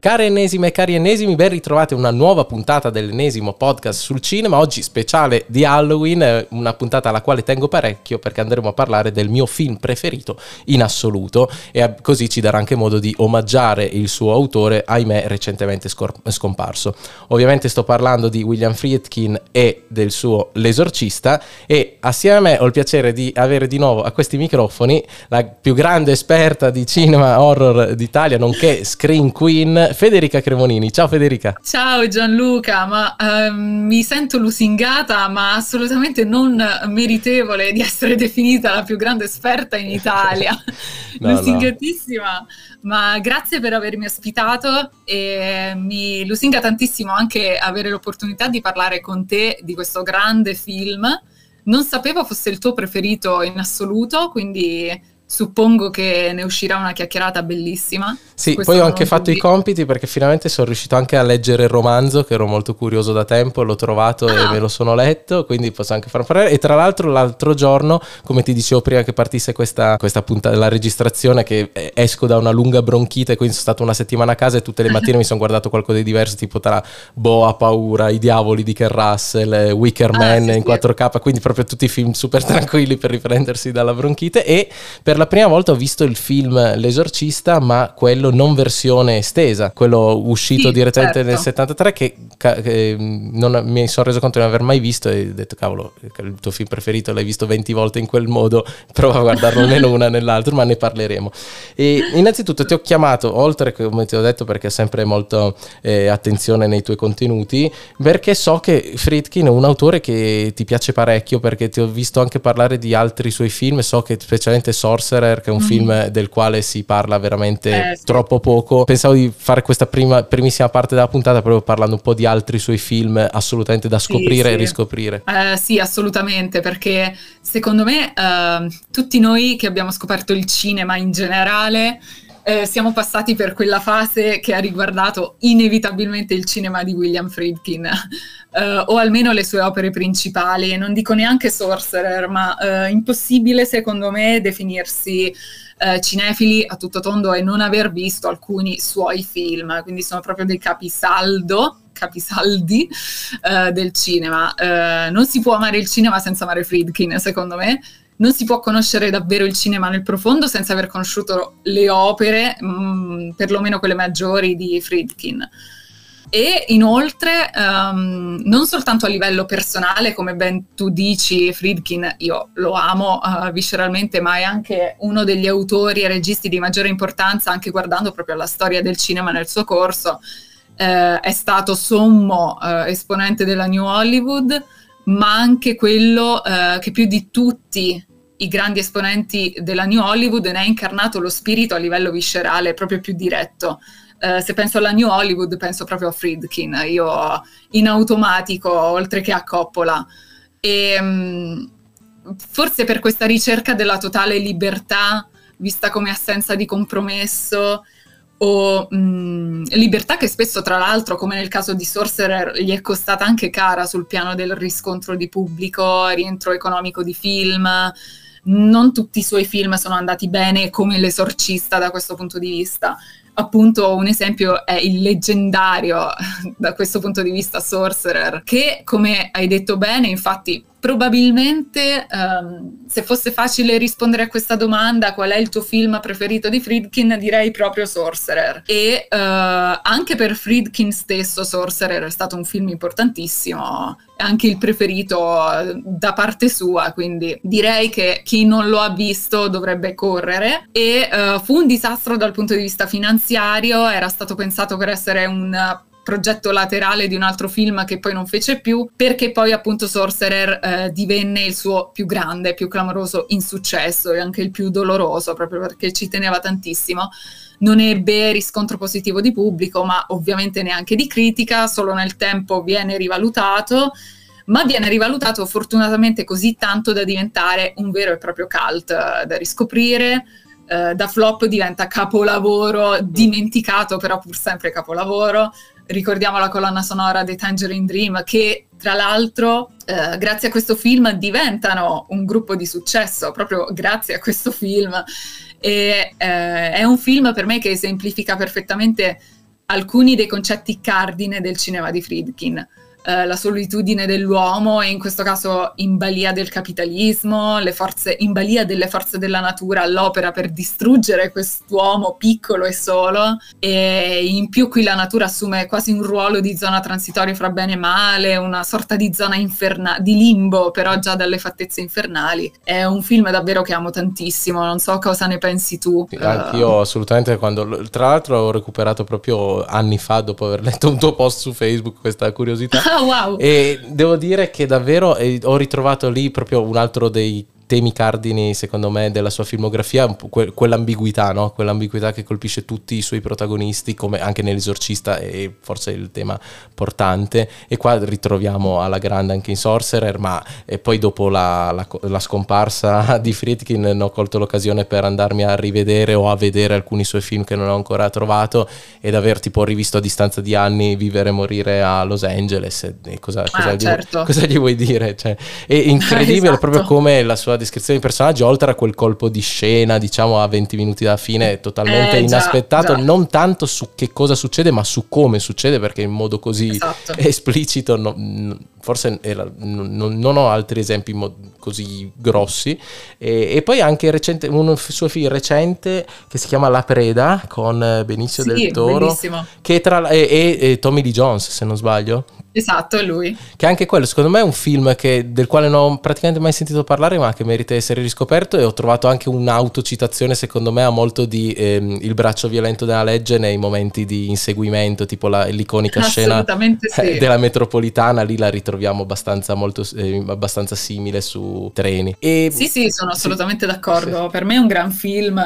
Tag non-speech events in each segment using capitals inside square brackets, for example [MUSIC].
Cari ennesime e cari ennesimi, ben ritrovate una nuova puntata dell'ennesimo podcast sul cinema, oggi speciale di Halloween, una puntata alla quale tengo parecchio perché andremo a parlare del mio film preferito in assoluto e così ci darà anche modo di omaggiare il suo autore, ahimè recentemente scor- scomparso. Ovviamente sto parlando di William Friedkin e del suo L'esorcista e assieme a me ho il piacere di avere di nuovo a questi microfoni la più grande esperta di cinema horror d'Italia, nonché screen queen, Federica Cremonini. Ciao Federica. Ciao Gianluca, ma uh, mi sento lusingata, ma assolutamente non meritevole di essere definita la più grande esperta in Italia. [LAUGHS] no, Lusingatissima, no. ma grazie per avermi ospitato e mi lusinga tantissimo anche avere l'opportunità di parlare con te di questo grande film. Non sapevo fosse il tuo preferito in assoluto, quindi suppongo che ne uscirà una chiacchierata bellissima. Sì, poi ho anche fatto i compiti perché finalmente sono riuscito anche a leggere il romanzo che ero molto curioso da tempo, l'ho trovato ah. e me lo sono letto, quindi posso anche far parlare. E tra l'altro l'altro giorno, come ti dicevo prima che partisse questa, questa puntata, la registrazione, che esco da una lunga bronchite, quindi sono stato una settimana a casa e tutte le mattine [LAUGHS] mi sono guardato qualcosa di diverso, tipo tra Boa Paura, I Diavoli di Ken Russell, Wicker ah, Man ah, sì, in 4K, quindi proprio tutti i film super [LAUGHS] tranquilli per riprendersi dalla bronchite e per la prima volta ho visto il film L'esorcista, ma quello non versione estesa, quello uscito sì, direttamente certo. nel 73 che, che non mi sono reso conto di non aver mai visto e ho detto cavolo, il tuo film preferito l'hai visto 20 volte in quel modo, [LAUGHS] prova a guardarlo almeno una nell'altro, ma ne parleremo. E innanzitutto ti ho chiamato, oltre che come ti ho detto perché ho sempre molto eh, attenzione nei tuoi contenuti, perché so che Friedkin è un autore che ti piace parecchio perché ti ho visto anche parlare di altri suoi film, so che specialmente Source Sorcerer, che è un mm. film del quale si parla veramente eh, sì. troppo poco. Pensavo di fare questa prima, primissima parte della puntata proprio parlando un po' di altri suoi film assolutamente da scoprire sì, e riscoprire. Eh, sì, assolutamente, perché secondo me eh, tutti noi che abbiamo scoperto il cinema in generale eh, siamo passati per quella fase che ha riguardato inevitabilmente il cinema di William Friedkin, eh, o almeno le sue opere principali. Non dico neanche Sorcerer, ma eh, impossibile secondo me definirsi eh, cinefili a tutto tondo e non aver visto alcuni suoi film, quindi sono proprio dei capisaldo capisaldi uh, del cinema. Uh, non si può amare il cinema senza amare Friedkin, secondo me non si può conoscere davvero il cinema nel profondo senza aver conosciuto le opere, mh, mm, perlomeno quelle maggiori di Friedkin. E inoltre, um, non soltanto a livello personale, come ben tu dici, Friedkin, io lo amo uh, visceralmente, ma è anche uno degli autori e registi di maggiore importanza, anche guardando proprio alla storia del cinema nel suo corso. Uh, è stato sommo uh, esponente della New Hollywood, ma anche quello che più di tutti i grandi esponenti della New Hollywood ne ha incarnato lo spirito a livello viscerale, proprio più diretto. Uh, se penso alla New Hollywood penso proprio a Friedkin, io in automatico, oltre che a Coppola. E, um, forse per questa ricerca della totale libertà, vista come assenza di compromesso, o mm, libertà che spesso, tra l'altro, come nel caso di Sorcerer, gli è costata anche cara sul piano del riscontro di pubblico, rientro economico di film non tutti i suoi film sono andati bene come l'esorcista da questo punto di vista. Appunto, un esempio è il leggendario, [LAUGHS] da questo punto di vista, Sorcerer, che, come hai detto bene, infatti probabilmente um, se fosse facile rispondere a questa domanda qual è il tuo film preferito di Friedkin direi proprio Sorcerer. E uh, anche per Friedkin stesso Sorcerer è stato un film importantissimo anche il preferito eh, da parte sua quindi direi che chi non lo ha visto dovrebbe correre. E uh, fu un disastro dal punto di vista finanziario era stato pensato per essere un progetto laterale di un altro film che poi non fece più, perché poi appunto Sorcerer eh, divenne il suo più grande, più clamoroso insuccesso e anche il più doloroso, proprio perché ci teneva tantissimo. Non ebbe riscontro positivo di pubblico, ma ovviamente neanche di critica, solo nel tempo viene rivalutato ma viene rivalutato fortunatamente così tanto da diventare un vero e proprio cult eh, da riscoprire. Uh, da flop diventa capolavoro, dimenticato però pur sempre capolavoro ricordiamo la colonna sonora dei Tangerine Dream che tra l'altro eh, grazie a questo film diventano un gruppo di successo proprio grazie a questo film. E eh, è un film per me che esemplifica perfettamente alcuni dei concetti cardine del cinema di Friedkin eh, la solitudine dell'uomo e in questo caso in balia del capitalismo, le forze, in balia delle forze della natura all'opera per distruggere quest'uomo piccolo e solo e in più qui la natura assume quasi un ruolo di zona transitoria fra bene e male, una sorta di zona infernale, di limbo però già dalle fattezze infernali. È un film davvero che amo tantissimo, non so cosa ne pensi tu. Sì, anch'io assolutamente quando tra l'altro ho recuperato proprio anni fa dopo aver letto un tuo post su Facebook questa curiosità [LAUGHS] wow. E devo dire che davvero eh, ho ritrovato lì proprio un altro dei temi cardini, secondo me, della sua filmografia, que- quell'ambiguità, no? quell'ambiguità che colpisce tutti i suoi protagonisti, come anche nell'esorcista è forse il tema portante. E qua ritroviamo alla grande anche in Sorcerer, ma poi dopo la, la, la, scomparsa [LAUGHS] di Friedkin ne ho colto l'occasione per andarmi a rivedere o a vedere alcuni suoi film che non ho ancora trovato ed aver tipo rivisto a distanza di anni Vivere e morire a Los Angeles. E cosa, cosa, ah, gli, certo. [LAUGHS] cosa gli, vuoi dire? Cioè, è [LAUGHS] incredibile esatto. proprio come la sua descrizione di personaggio, oltre a quel colpo di scena, diciamo a 20 minuti dalla fine, totalmente eh, inaspettato, già, già. non tanto su che cosa succede, ma su come succede, perché in modo così esatto. esplicito, no, forse era, non, non, ho altri esempi così grossi. E, e poi anche recente, un suo film recente che si chiama La Preda con Benicio sì, del Toro, bellissimo. che tra, e, e, e Tommy Lee Jones, se non sbaglio. Esatto, è lui. Che anche quello, secondo me, è un film che, del quale non ho praticamente mai sentito parlare, ma che merita di essere riscoperto. E ho trovato anche un'autocitazione, secondo me, a molto di ehm, Il braccio violento della legge nei momenti di inseguimento, tipo la, l'iconica scena sì. della metropolitana. Lì la ritroviamo abbastanza, molto, eh, abbastanza simile su treni. E, sì, sì, sono assolutamente sì. d'accordo. Sì. Per me è un gran film,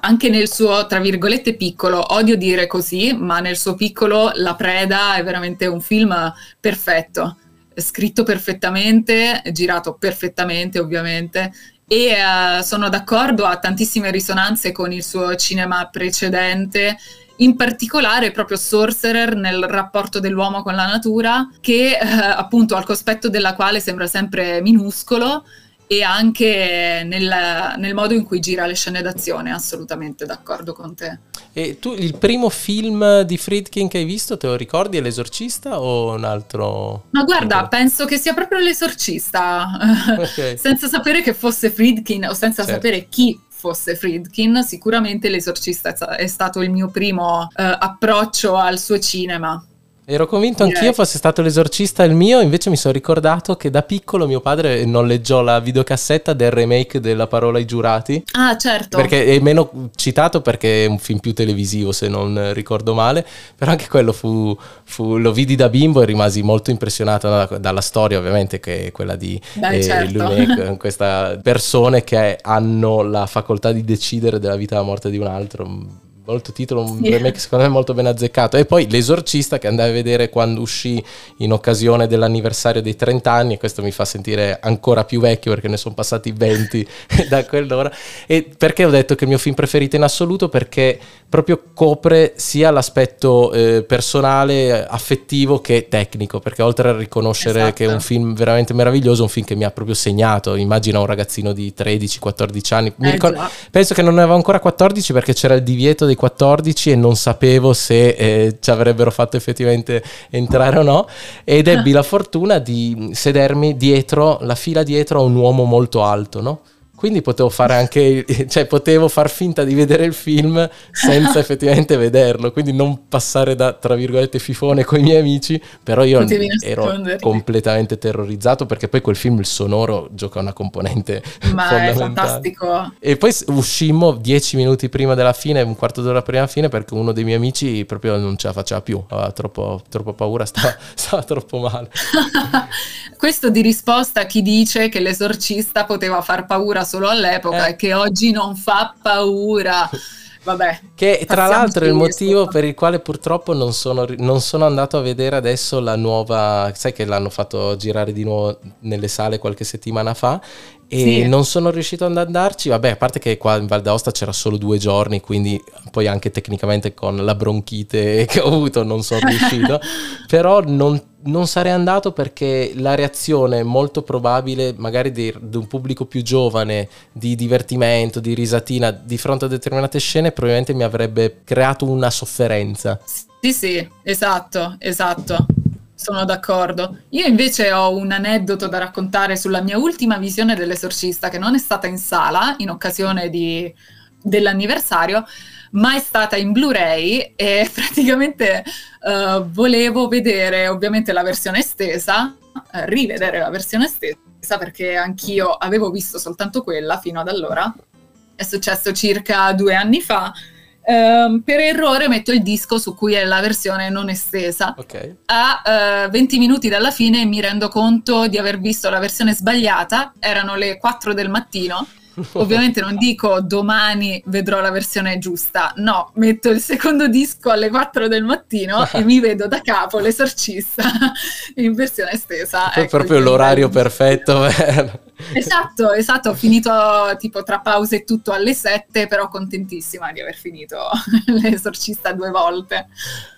anche nel suo, tra virgolette, piccolo. Odio dire così, ma nel suo piccolo La preda è veramente un film perfetto, scritto perfettamente, girato perfettamente ovviamente e uh, sono d'accordo, ha tantissime risonanze con il suo cinema precedente, in particolare proprio Sorcerer nel rapporto dell'uomo con la natura, che uh, appunto al cospetto della quale sembra sempre minuscolo, e anche nel, nel, modo in cui gira le scene d'azione, assolutamente d'accordo con te. E tu il primo film di Friedkin che hai visto, te lo ricordi? È L'Esorcista o un altro? Ma guarda, altro? penso che sia proprio L'Esorcista, okay. [LAUGHS] senza sapere che fosse Friedkin o senza certo. sapere chi fosse Friedkin, sicuramente L'Esorcista è stato il mio primo uh, approccio al suo cinema. Ero convinto anch'io fosse stato l'esorcista il mio, invece mi sono ricordato che da piccolo mio padre noleggiò la videocassetta del remake della parola ai giurati. Ah, certo. Perché è meno citato perché è un film più televisivo, se non ricordo male, però anche quello fu, fu lo vidi da bimbo e rimasi molto impressionato da, dalla storia, ovviamente, che è quella di Beh, eh, certo. [LAUGHS] Queste persone che hanno la facoltà di decidere della vita e della morte di un altro molto titolo, un yeah. remake secondo me molto ben azzeccato. E poi L'esorcista che andai a vedere quando uscì in occasione dell'anniversario dei 30 anni, e questo mi fa sentire ancora più vecchio perché ne sono passati 20 [LAUGHS] da quell'ora. E perché ho detto che è il mio film preferito in assoluto? Perché proprio copre sia l'aspetto eh, personale, affettivo che tecnico, perché oltre a riconoscere esatto. che è un film veramente meraviglioso, un film che mi ha proprio segnato. Immagina un ragazzino di 13-14 anni. Eh, ricordo, penso che non ne avevo ancora 14 perché c'era il divieto dei 14 e non sapevo se eh, ci avrebbero fatto effettivamente entrare o no. Ed ebbi la fortuna di sedermi dietro, la fila dietro a un uomo molto alto, no? Quindi potevo fare anche, [LAUGHS] cioè potevo far finta di vedere il film senza [LAUGHS] effettivamente vederlo, quindi non passare da, tra virgolette, fifone con i miei amici, però io ero completamente terrorizzato perché poi quel film, il sonoro, gioca una componente Ma fondamentale. è fantastico. E poi uscimmo dieci minuti prima della fine, un quarto d'ora prima della fine, perché uno dei miei amici proprio non ce la faceva più, aveva troppo, troppo paura, [LAUGHS] stava, stava troppo male. Questo di risposta a chi dice che l'esorcista poteva far paura solo all'epoca eh. e che oggi non fa paura. Vabbè, che tra l'altro è il motivo per il quale purtroppo non sono, non sono, andato a vedere adesso la nuova, sai che l'hanno fatto girare di nuovo nelle sale qualche settimana fa e sì. non sono riuscito ad andarci, vabbè a parte che qua in Val d'Aosta c'era solo due giorni, quindi poi anche tecnicamente con la bronchite [LAUGHS] che ho avuto non sono riuscito, [LAUGHS] però non non sarei andato perché la reazione molto probabile, magari di, di, un pubblico più giovane, di divertimento, di risatina, di fronte a determinate scene, probabilmente mi avrebbe creato una sofferenza. Sì, sì, esatto, esatto. Sono d'accordo. Io invece ho un aneddoto da raccontare sulla mia ultima visione dell'esorcista, che non è stata in sala in occasione di, dell'anniversario, ma è stata in Blu-ray e [LAUGHS] praticamente uh, volevo vedere ovviamente la versione estesa, uh, rivedere la versione estesa perché anch'io avevo visto soltanto quella fino ad allora. È successo circa due anni fa. Uh, per errore metto il disco su cui è la versione non estesa. Okay. A 20 minuti dalla fine mi rendo conto di aver visto la versione sbagliata, erano le 4 del mattino [LAUGHS] Ovviamente non dico domani vedrò la versione giusta, no, metto il secondo disco alle 4 del mattino [LAUGHS] e mi vedo da capo l'esorcista [LAUGHS] in versione estesa. È ecco, proprio l'orario perfetto per... Esatto, esatto, ho finito tipo tra pause e tutto alle 7, però contentissima di aver finito [LAUGHS] l'esorcista due volte.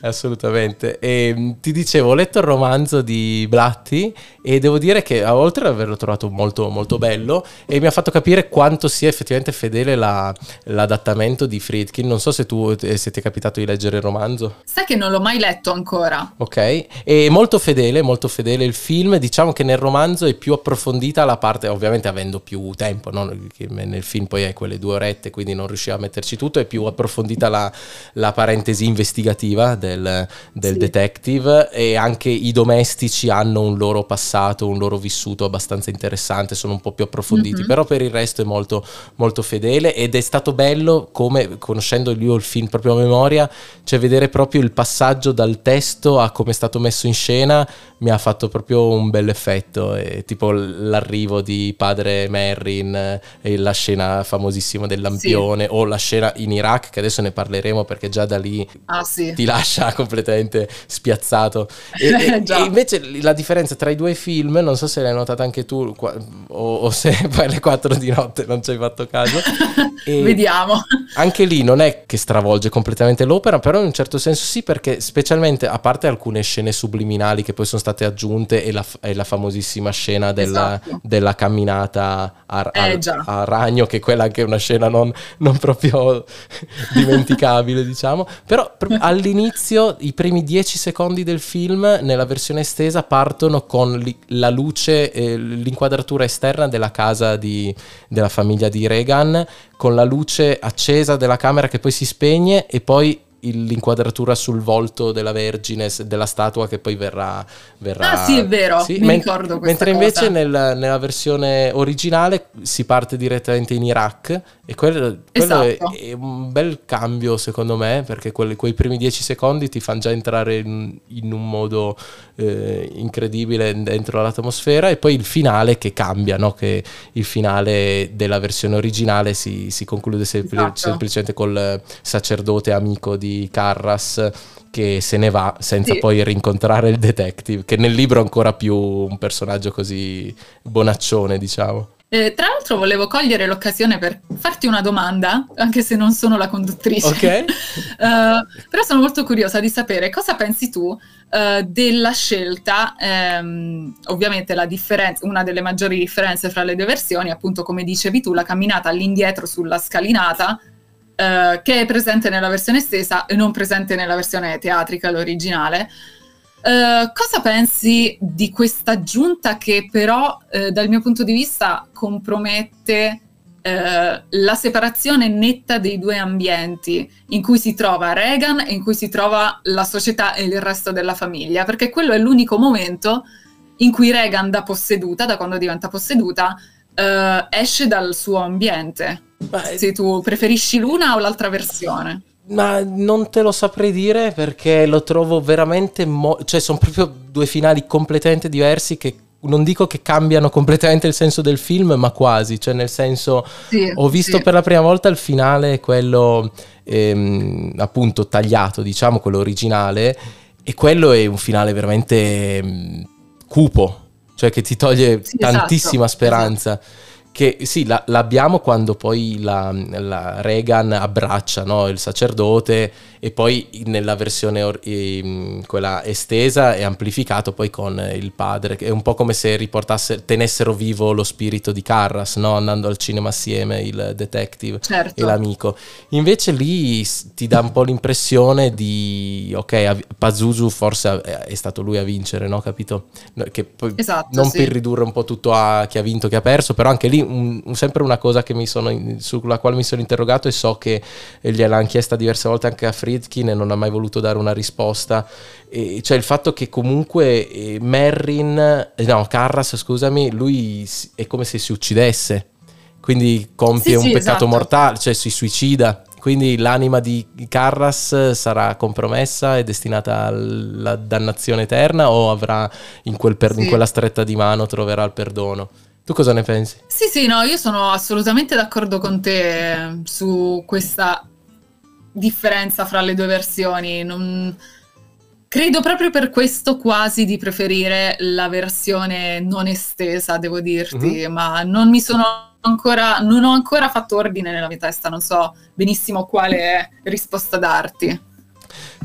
Assolutamente. E mm, ti dicevo, ho letto il romanzo di Blatti e devo dire che oltre ad averlo trovato molto, molto bello e mi ha fatto capire quanto sia effettivamente fedele la, l'adattamento di Friedkin. Non so se tu eh, se ti è capitato di leggere il romanzo. Sai che non l'ho mai letto ancora. Ok, è molto fedele, molto fedele il film. Diciamo che nel romanzo è più approfondita la parte, ovviamente avendo più tempo, no? nel film poi hai quelle due orette, quindi non riusciva a metterci tutto, è più approfondita la, la parentesi investigativa del, del sì. detective e anche i domestici hanno un loro passato un loro vissuto abbastanza interessante, sono un po' più approfonditi, mm-hmm. però per il resto è molto, molto fedele ed è stato bello come, conoscendo io il film proprio a memoria, cioè vedere proprio il passaggio dal testo a come è stato messo in scena mi ha fatto proprio un bel effetto, e, tipo l'arrivo di padre Merrin e la scena famosissima del lampione sì. o la scena in Iraq che adesso ne parleremo perché già da lì ah, sì. ti lascia [LAUGHS] completamente spiazzato. E, e, [LAUGHS] e invece la differenza tra i due film non so se l'hai notata anche tu o, o se [LAUGHS] poi alle 4 di notte non ci hai fatto caso. Vediamo. Anche lì non è che stravolge completamente l'opera, però in un certo senso sì, perché specialmente a parte alcune scene subliminali che poi sono state aggiunte e la, e la famosissima scena della, esatto. della camminata a, eh, a, a, ragno, che quella anche è una scena non, non proprio [LAUGHS] dimenticabile, diciamo, però all'inizio i primi 10 secondi del film nella versione estesa partono con la luce, eh, l'inquadratura esterna della casa di, della famiglia di Reagan, con la luce accesa della camera che poi si spegne e poi l'inquadratura sul volto della Vergine, della statua che poi verrà... verrà ah sì, è vero, sì, mi men- ricordo Mentre invece nel, nella versione originale si parte direttamente in Iraq e quello, quello esatto. è, è, un bel cambio secondo me perché quelli, quei primi dieci secondi ti fanno già entrare in, in un modo eh, incredibile dentro l'atmosfera e poi il finale che cambia, no? che il finale della versione originale si, si conclude sempl- esatto. semplicemente col sacerdote amico di Carras che se ne va senza sì. poi rincontrare il detective, che nel libro è ancora più un personaggio così bonaccione, diciamo. Eh, tra l'altro volevo cogliere l'occasione per farti una domanda, anche se non sono la conduttrice. Ok. uh, [LAUGHS] però sono molto curiosa di sapere cosa pensi tu uh, della scelta, um, ovviamente la differenza, una delle maggiori differenze fra le due versioni, appunto come dicevi tu, la camminata all'indietro sulla scalinata, uh, che è presente nella versione estesa e non presente nella versione teatrica, l'originale. Uh, cosa pensi di questa aggiunta che però uh, dal mio punto di vista compromette uh, la separazione netta dei due ambienti in cui si trova Reagan e in cui si trova la società e il resto della famiglia? Perché quello è l'unico momento in cui Reagan da posseduta, da quando diventa posseduta, esce dal suo ambiente. Beh, Se tu preferisci l'una o l'altra versione. Ma non te lo saprei dire perché lo trovo veramente... Mo- cioè sono proprio due finali completamente diversi che non dico che cambiano completamente il senso del film, ma quasi, cioè nel senso sì, ho visto sì. per la prima volta il finale, quello ehm, appunto tagliato, diciamo, quello originale, e quello è un finale veramente ehm, cupo, cioè che ti toglie sì, esatto, tantissima esatto, speranza. Esatto che sì, la, l'abbiamo quando poi la, la Reagan abbraccia no, il sacerdote e poi nella versione or- eh, quella estesa è amplificato poi con il padre, è un po' come se riportasse, tenessero vivo lo spirito di Carras, no? andando al cinema assieme il detective certo. e l'amico. Invece lì ti dà un po' l'impressione di, ok, Pazuzu forse è stato lui a vincere, no? Capito? Che poi, esatto, non sì. per ridurre un po' tutto a chi ha vinto, chi ha perso, però anche lì un, un, sempre una cosa sono, sulla quale mi sono interrogato e so che gliel'hanno chiesta diverse volte anche a Friedkin e non ha mai voluto dare una risposta. E cioè il fatto che comunque eh, Merrin, eh, no, Carras, scusami, lui è come se si uccidesse. Quindi compie sì, un sì, peccato esatto. mortale, cioè si suicida. Quindi l'anima di Carras sarà compromessa e destinata alla dannazione eterna o avrà in, quel per, sì. in quella stretta di mano troverà il perdono? Tu cosa ne pensi? Sì, sì, no, io sono assolutamente d'accordo con te su questa differenza fra le due versioni. Non... Credo proprio per questo quasi di preferire la versione non estesa, devo dirti, mm-hmm. ma non mi sono ancora, non ho ancora fatto ordine nella mia testa, non so benissimo quale risposta darti.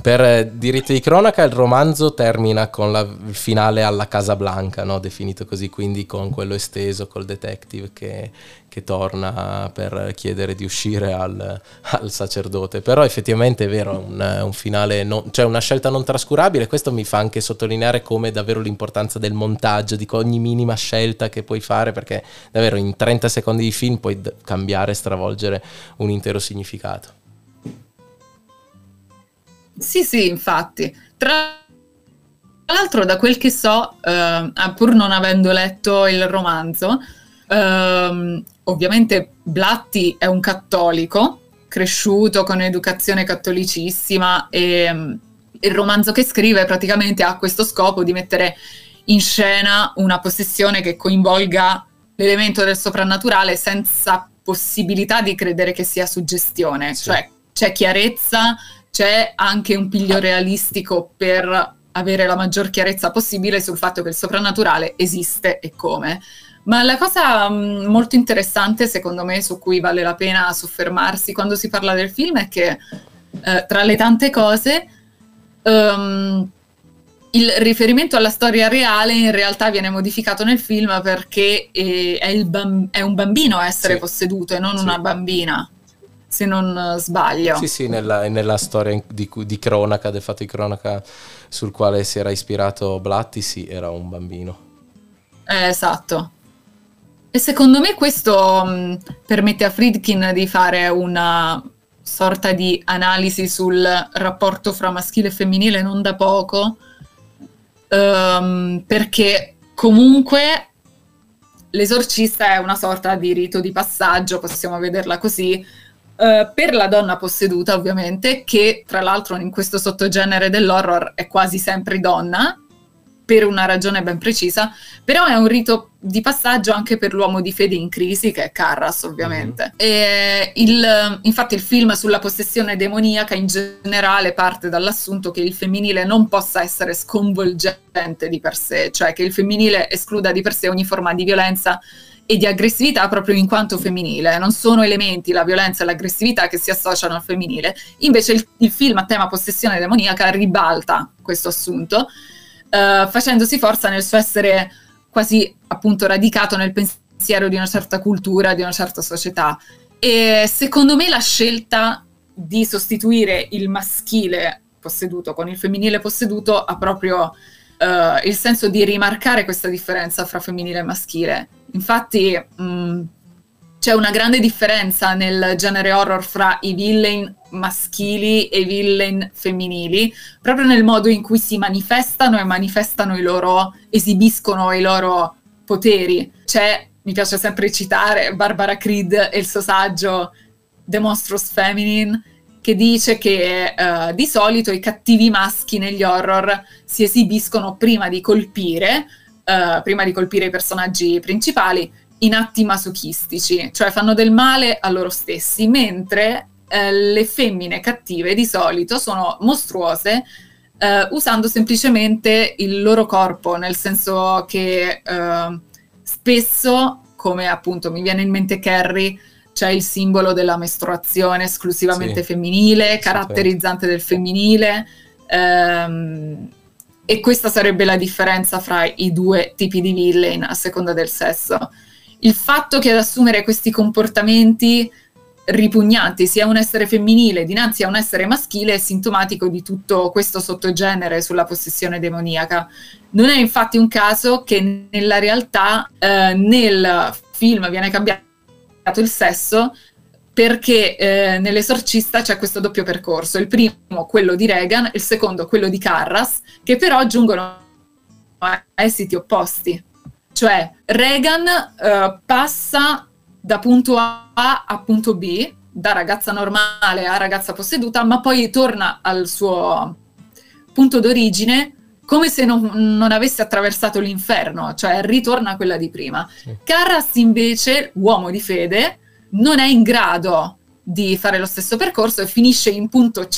Per eh, diritti di cronaca il romanzo termina con la, il finale alla Casa Blanca, no? definito così, quindi con quello esteso, col detective che, che torna per chiedere di uscire al, al, sacerdote. Però effettivamente è vero, un, un finale, non, cioè una scelta non trascurabile, questo mi fa anche sottolineare come davvero l'importanza del montaggio, di ogni minima scelta che puoi fare, perché davvero in 30 secondi di film puoi cambiare, stravolgere un intero significato. Sì, sì, infatti. Tra l'altro, da quel che so, eh, pur non avendo letto il romanzo, eh, ovviamente Blatti è un cattolico, cresciuto con educazione cattolicissima e mm, il romanzo che scrive praticamente ha questo scopo di mettere in scena una possessione che coinvolga l'elemento del soprannaturale senza possibilità di credere che sia suggestione, sì. cioè c'è chiarezza, c'è anche un piglio realistico per avere la maggior chiarezza possibile sul fatto che il soprannaturale esiste e come. Ma la cosa mh, mm, molto interessante, secondo me, su cui vale la pena soffermarsi quando si parla del film è che eh, tra le tante cose um, il riferimento alla storia reale in realtà viene modificato nel film perché è, è, bamb- è un bambino a essere sì. posseduto e non sì. una bambina se non sbaglio. Sì, sì, nella, nella storia di, di, cronaca, del fatto di cronaca sul quale si era ispirato Blatti, sì, era un bambino. Eh, esatto. E secondo me questo mh, permette a Friedkin di fare una sorta di analisi sul rapporto fra maschile e femminile non da poco, um, perché comunque l'esorcista è una sorta di rito di passaggio, possiamo vederla così, Uh, per la donna posseduta, ovviamente, che tra l'altro in questo sottogenere dell'horror è quasi sempre donna, per una ragione ben precisa, però è un rito di passaggio anche per l'uomo di fede in crisi, che è Carras, ovviamente. Mm-hmm. Il, infatti il film sulla possessione demoniaca in generale parte dall'assunto che il femminile non possa essere sconvolgente di per sé, cioè che il femminile escluda di per sé ogni forma di violenza e di aggressività proprio in quanto femminile. Non sono elementi, la violenza e l'aggressività, che si associano al femminile. Invece il, il film a tema possessione demoniaca ribalta questo assunto, eh, facendosi forza nel suo essere quasi appunto radicato nel pensiero di una certa cultura, di una certa società. E secondo me la scelta di sostituire il maschile posseduto con il femminile posseduto ha proprio uh, il senso di rimarcare questa differenza fra femminile e maschile. Infatti mh, mm, c'è una grande differenza nel genere horror fra i villain maschili e i villain femminili, proprio nel modo in cui si manifestano e manifestano i loro, esibiscono i loro poteri. C'è, mi piace sempre citare, Barbara Creed e il suo saggio The Monstrous Feminine, che dice che uh, di solito i cattivi maschi negli horror si esibiscono prima di colpire, uh, prima di colpire i personaggi principali, in atti masochistici, cioè fanno del male a loro stessi, mentre uh, le femmine cattive di solito sono mostruose usando semplicemente il loro corpo, nel senso che spesso come appunto mi viene in mente Carrie, c'è il simbolo della mestruazione esclusivamente sì. femminile, caratterizzante del femminile. Ehm, e questa sarebbe la differenza fra i due tipi di villain a seconda del sesso. Il fatto che ad assumere questi comportamenti ripugnanti sia un essere femminile dinanzi a un essere maschile è sintomatico di tutto questo sottogenere sulla possessione demoniaca. Non è infatti un caso che nella realtà eh, nel film viene cambiato il sesso perché eh, nell'esorcista c'è questo doppio percorso, il primo quello di Reagan, il secondo quello di Carras, che però giungono a esiti opposti. Cioè Reagan eh, passa da punto A a punto B, da ragazza normale a ragazza posseduta, ma poi torna al suo punto d'origine come se non, non avesse attraversato l'inferno, cioè ritorna a quella di prima. Sì. Carras invece, uomo di fede, non è in grado di fare lo stesso percorso e finisce in punto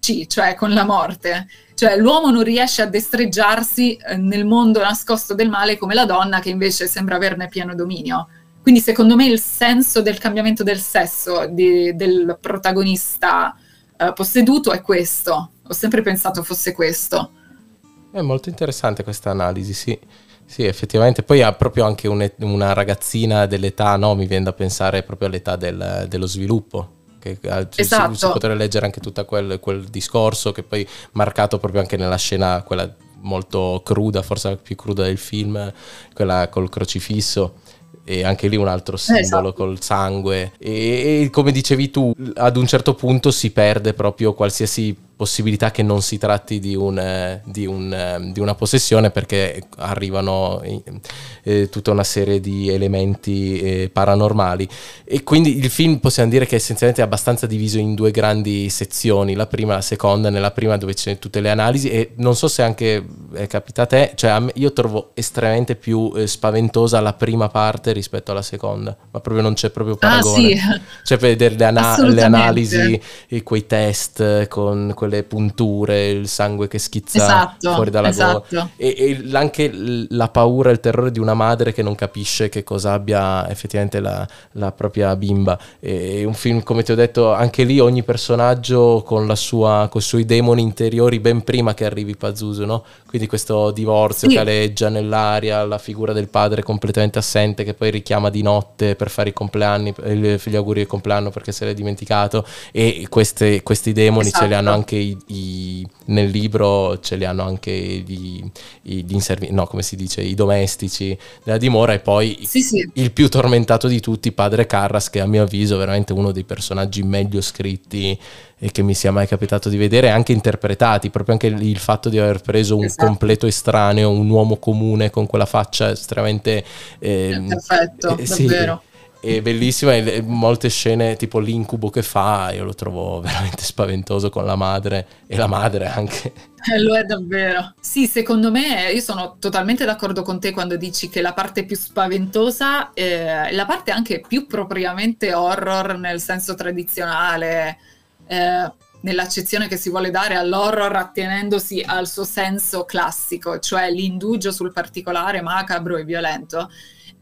C, cioè con la morte. Cioè l'uomo non riesce a destreggiarsi eh, nel mondo nascosto del male come la donna che invece sembra averne pieno dominio. Quindi secondo me il senso del cambiamento del sesso di, del protagonista eh, posseduto è questo. Ho sempre pensato fosse questo. È molto interessante questa analisi, sì. Sì, effettivamente. Poi ha proprio anche un, una ragazzina dell'età, no? Mi viene da pensare proprio all'età del, dello sviluppo. Che, cioè, esatto. si, si potrebbe leggere anche tutto quel, quel, discorso che poi marcato proprio anche nella scena, quella molto cruda, forse la più cruda del film, quella col crocifisso e anche lì un altro simbolo esatto. col sangue e, e, come dicevi tu ad un certo punto si perde proprio qualsiasi possibilità che non si tratti di, un, eh, di, un, eh, di una possessione perché arrivano eh, tutta una serie di elementi eh, paranormali e quindi il film possiamo dire che è essenzialmente abbastanza diviso in due grandi sezioni, la prima e la seconda, nella prima dove sono tutte le analisi e non so se anche è capita a te, cioè a me, io trovo estremamente più eh, spaventosa la prima parte rispetto alla seconda, ma proprio non c'è proprio paragone. Ah, sì. Cioè vedere le, ana- le analisi, e quei test con quelle le punture, il sangue che schizza esatto, fuori dalla esatto. gola. E, e, anche la paura e il terrore di una madre che non capisce che cosa abbia effettivamente la, la propria bimba. È un film, come ti ho detto, anche lì ogni personaggio con, sua, con i suoi demoni interiori ben prima che arrivi Pazuzu, no? Quindi questo divorzio sì. che aleggia nell'aria, la figura del padre completamente assente che poi richiama di notte per fare i compleanni, gli auguri di compleanno perché se l'è dimenticato e queste, questi demoni esatto. ce li hanno esatto. anche i, i, nel libro, ce li hanno anche gli, gli inservi, no come si dice, i domestici della dimora e poi sì, sì. il più tormentato di tutti, padre Carras che a mio avviso è veramente uno dei personaggi meglio scritti e che mi sia mai capitato di vedere, anche interpretati, proprio anche il fatto di aver preso un esatto. completo estraneo, un uomo comune con quella faccia estremamente... Eh, perfetto, eh, davvero. Sì, è bellissima molte scene tipo l'incubo che fa io lo trovo veramente spaventoso con la madre e la madre anche. Eh, lo è davvero. Sì secondo me io sono totalmente d'accordo con te quando dici che la parte più spaventosa è la parte anche più propriamente horror nel senso tradizionale eh, nell'accezione che si vuole dare all'horror attenendosi al suo senso classico, cioè l'indugio sul particolare macabro e violento,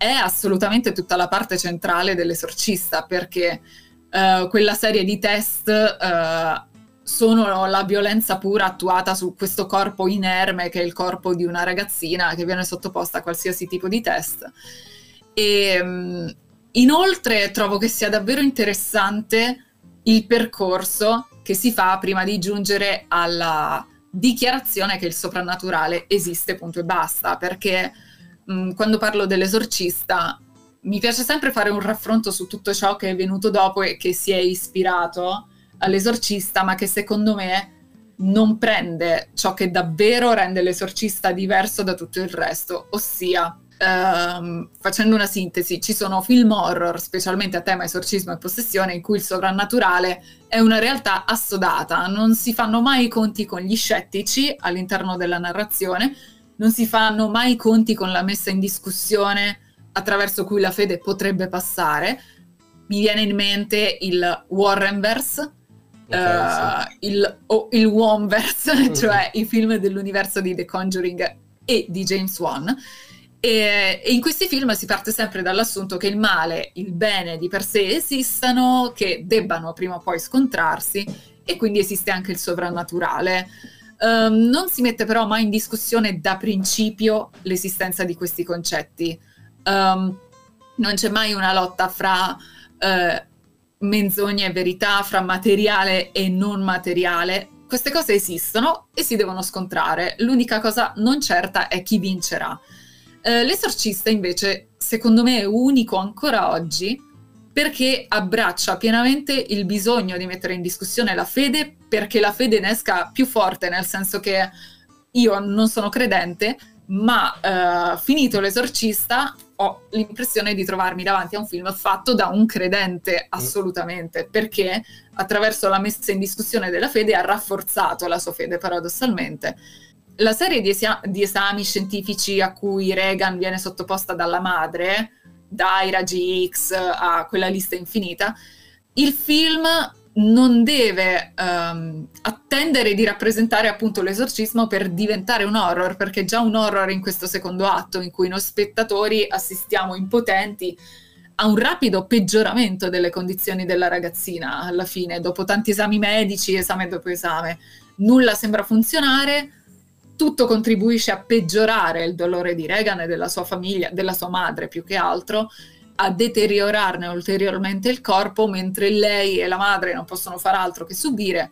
è assolutamente tutta la parte centrale dell'esorcista, perché eh, quella serie di test eh, sono la violenza pura attuata su questo corpo inerme che è il corpo di una ragazzina che viene sottoposta a qualsiasi tipo di test. E, mm, inoltre trovo che sia davvero interessante il percorso che si fa prima di giungere alla dichiarazione che il soprannaturale esiste, punto e basta, perché mh, mm, quando parlo dell'esorcista mi piace sempre fare un raffronto su tutto ciò che è venuto dopo e che si è ispirato all'esorcista, ma che secondo me non prende ciò che davvero rende l'esorcista diverso da tutto il resto, ossia Uh, facendo una sintesi, ci sono film horror, specialmente a tema esorcismo e possessione, in cui il sovrannaturale è una realtà assodata, non si fanno mai i conti con gli scettici all'interno della narrazione, non si fanno mai i conti con la messa in discussione attraverso cui la fede potrebbe passare. Mi viene in mente il Warrenverse, okay, uh, sì. il, oh, il Womverse, [LAUGHS] cioè i film dell'universo di The Conjuring e di James Wan E, e, in questi film si parte sempre dall'assunto che il male, il bene di per sé esistano, che debbano prima o poi scontrarsi e quindi esiste anche il sovrannaturale. Um, non si mette però mai in discussione da principio l'esistenza di questi concetti. Um, non c'è mai una lotta fra uh, menzogne e verità, fra materiale e non materiale. Queste cose esistono e si devono scontrare. L'unica cosa non certa è chi vincerà. Uh, l'esorcista invece, secondo me, è unico ancora oggi perché abbraccia pienamente il bisogno di mettere in discussione la fede perché la fede ne esca più forte, nel senso che io non sono credente, ma uh, finito l'esorcista ho l'impressione di trovarmi davanti a un film fatto da un credente assolutamente, perché attraverso la messa in discussione della fede ha rafforzato la sua fede paradossalmente. La serie di, esa- di esami scientifici a cui Reagan viene sottoposta dalla madre, dai raggi X a quella lista infinita, il film non deve um, attendere di rappresentare appunto l'esorcismo per diventare un horror, perché è già un horror in questo secondo atto in cui noi spettatori assistiamo impotenti a un rapido peggioramento delle condizioni della ragazzina alla fine, dopo tanti esami medici, esame dopo esame. Nulla sembra funzionare, tutto contribuisce a peggiorare il dolore di Reagan e della sua famiglia, della sua madre più che altro, a deteriorarne ulteriormente il corpo, mentre lei e la madre non possono far altro che subire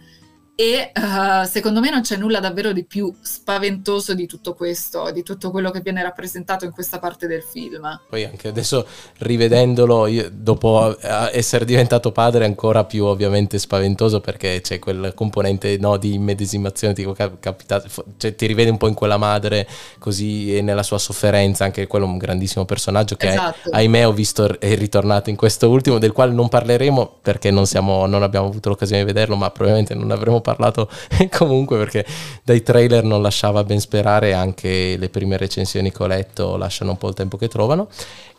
e uh, secondo me non c'è nulla davvero di più spaventoso di tutto questo, di tutto quello che viene rappresentato in questa parte del film. Poi anche adesso rivedendolo, dopo eh, essere diventato padre, è ancora più ovviamente spaventoso perché c'è quel componente no, di immedesimazione, ti, capita, cioè, ti rivede un po' in quella madre così e nella sua sofferenza, anche quello è un grandissimo personaggio che esatto. ahimè ho visto è ritornato in questo ultimo, del quale non parleremo perché non, siamo, non abbiamo avuto l'occasione di vederlo, ma probabilmente non avremo parlato [LAUGHS] comunque perché dai trailer non lasciava ben sperare, anche le prime recensioni che ho letto lasciano un po' il tempo che trovano.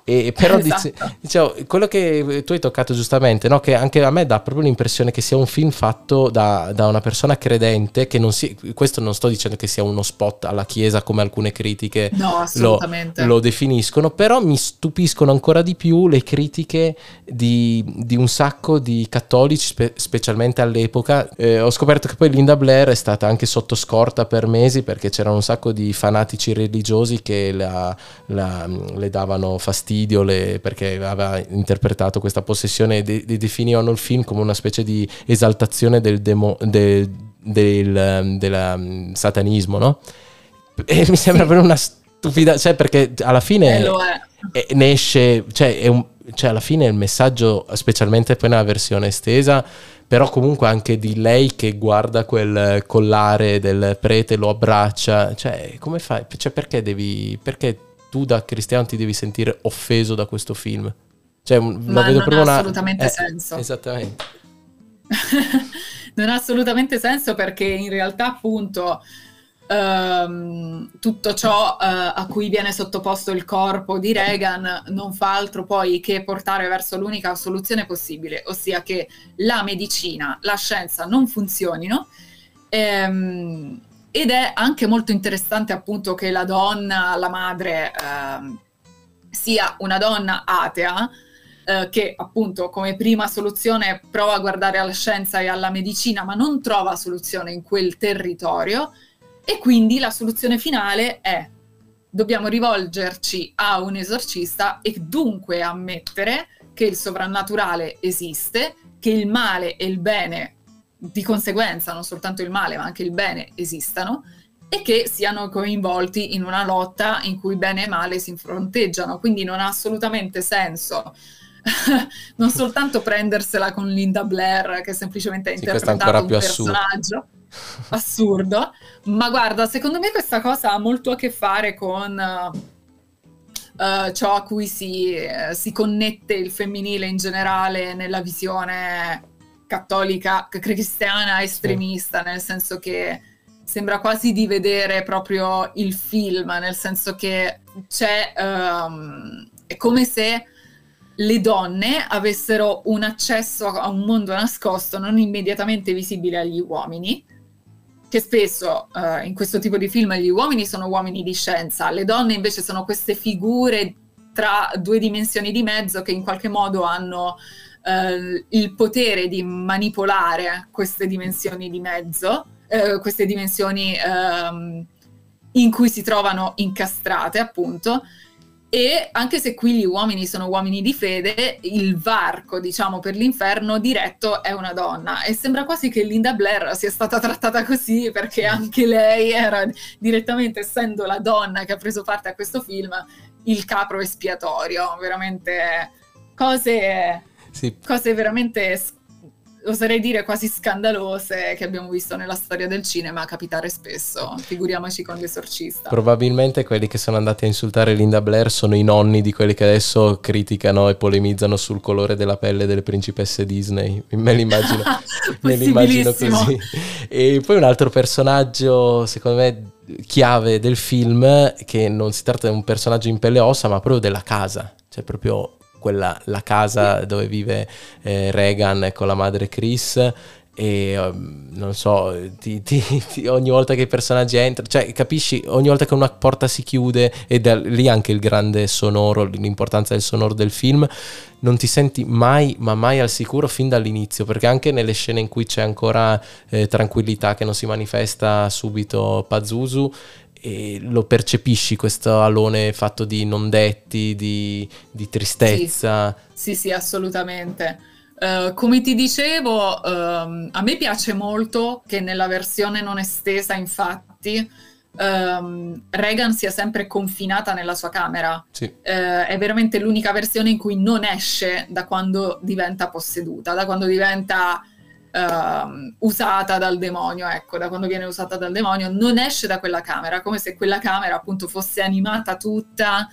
E però esatto. dice, diciamo, quello che tu hai toccato giustamente, no? che anche a me dà proprio l'impressione che sia un film fatto da, da una persona credente, che non si, questo non sto dicendo che sia uno spot alla Chiesa come alcune critiche no, lo, lo, definiscono, però mi stupiscono ancora di più le critiche di, di un sacco di cattolici, spe, specialmente all'epoca. Eh, ho scoperto che poi Linda Blair è stata anche sotto scorta per mesi perché c'erano un sacco di fanatici religiosi che la, la, le davano fastidio fastidio le, perché aveva interpretato questa possessione e de, de definivano il film come una specie di esaltazione del, demo, de, del, del um, satanismo, no? E mi sembra sì. una stupida, cioè perché alla fine è. È, ne esce, cioè, un, cioè alla fine il messaggio, specialmente poi nella versione estesa, però comunque anche di lei che guarda quel collare del prete, lo abbraccia, cioè come fai? Cioè perché devi, perché tu da cristiano ti devi sentire offeso da questo film. Cioè, Ma vedo non ha una... assolutamente eh, senso. Esattamente. [LAUGHS] non ha assolutamente senso perché in realtà appunto um, tutto ciò uh, a cui viene sottoposto il corpo di Reagan non fa altro poi che portare verso l'unica soluzione possibile, ossia che la medicina, la scienza non funzionino. Ehm, ed è anche molto interessante appunto che la donna, la madre, eh, sia una donna atea, eh, che appunto come prima soluzione prova a guardare alla scienza e alla medicina, ma non trova soluzione in quel territorio. E quindi la soluzione finale è dobbiamo rivolgerci a un esorcista e dunque ammettere che il sovrannaturale esiste, che il male e il bene di conseguenza non soltanto il male ma anche il bene esistano e che siano coinvolti in una lotta in cui bene e male si fronteggiano. Quindi non ha assolutamente senso [LAUGHS] non soltanto prendersela con Linda Blair che semplicemente ha sì, interpretato un personaggio assurdo. assurdo, ma guarda, secondo me questa cosa ha molto a che fare con uh, ciò a cui si, uh, si connette il femminile in generale nella visione cattolica, cristiana estremista, nel senso che sembra quasi di vedere proprio il film, nel senso che c'è, um, è come se le donne avessero un accesso a un mondo nascosto non immediatamente visibile agli uomini che spesso uh, in questo tipo di film gli uomini sono uomini di scienza, le donne invece sono queste figure tra due dimensioni di mezzo che in qualche modo hanno uh, il potere di manipolare queste dimensioni di mezzo, uh, queste dimensioni um, in cui si trovano incastrate appunto e anche se qui gli uomini sono uomini di fede, il varco, diciamo, per l'inferno diretto è una donna. E sembra quasi che Linda Blair sia stata trattata così perché anche lei era direttamente, essendo la donna che ha preso parte a questo film, il capro espiatorio. Veramente cose, sì. cose veramente oserei dire quasi scandalose che abbiamo visto nella storia del cinema capitare spesso, figuriamoci con l'esorcista. Probabilmente quelli che sono andati a insultare Linda Blair sono i nonni di quelli che adesso criticano e polemizzano sul colore della pelle delle principesse Disney, me l'immagino, [LAUGHS] me l'immagino così. E poi un altro personaggio, secondo me, chiave del film, che non si tratta di un personaggio in pelle e ossa, ma proprio della casa, cioè proprio quella, la casa dove vive eh, Reagan con la madre Chris e um, non so, ti, ti, ti, ogni volta che i personaggi entrano, cioè capisci, ogni volta che una porta si chiude e da lì anche il grande sonoro, l'importanza del sonoro del film, non ti senti mai, ma mai al sicuro fin dall'inizio, perché anche nelle scene in cui c'è ancora eh, tranquillità che non si manifesta subito Pazuzu, e lo percepisci questo alone fatto di non detti, di, di tristezza. Sì, sì, sì assolutamente. Uh, come ti dicevo, uh, a me piace molto che nella versione non estesa, infatti, um, Reagan sia sempre confinata nella sua camera. Sì. Uh, è veramente l'unica versione in cui non esce da quando diventa posseduta, da quando diventa uh, usata dal demonio, ecco, da quando viene usata dal demonio, non esce da quella camera, come se quella camera appunto fosse animata tutta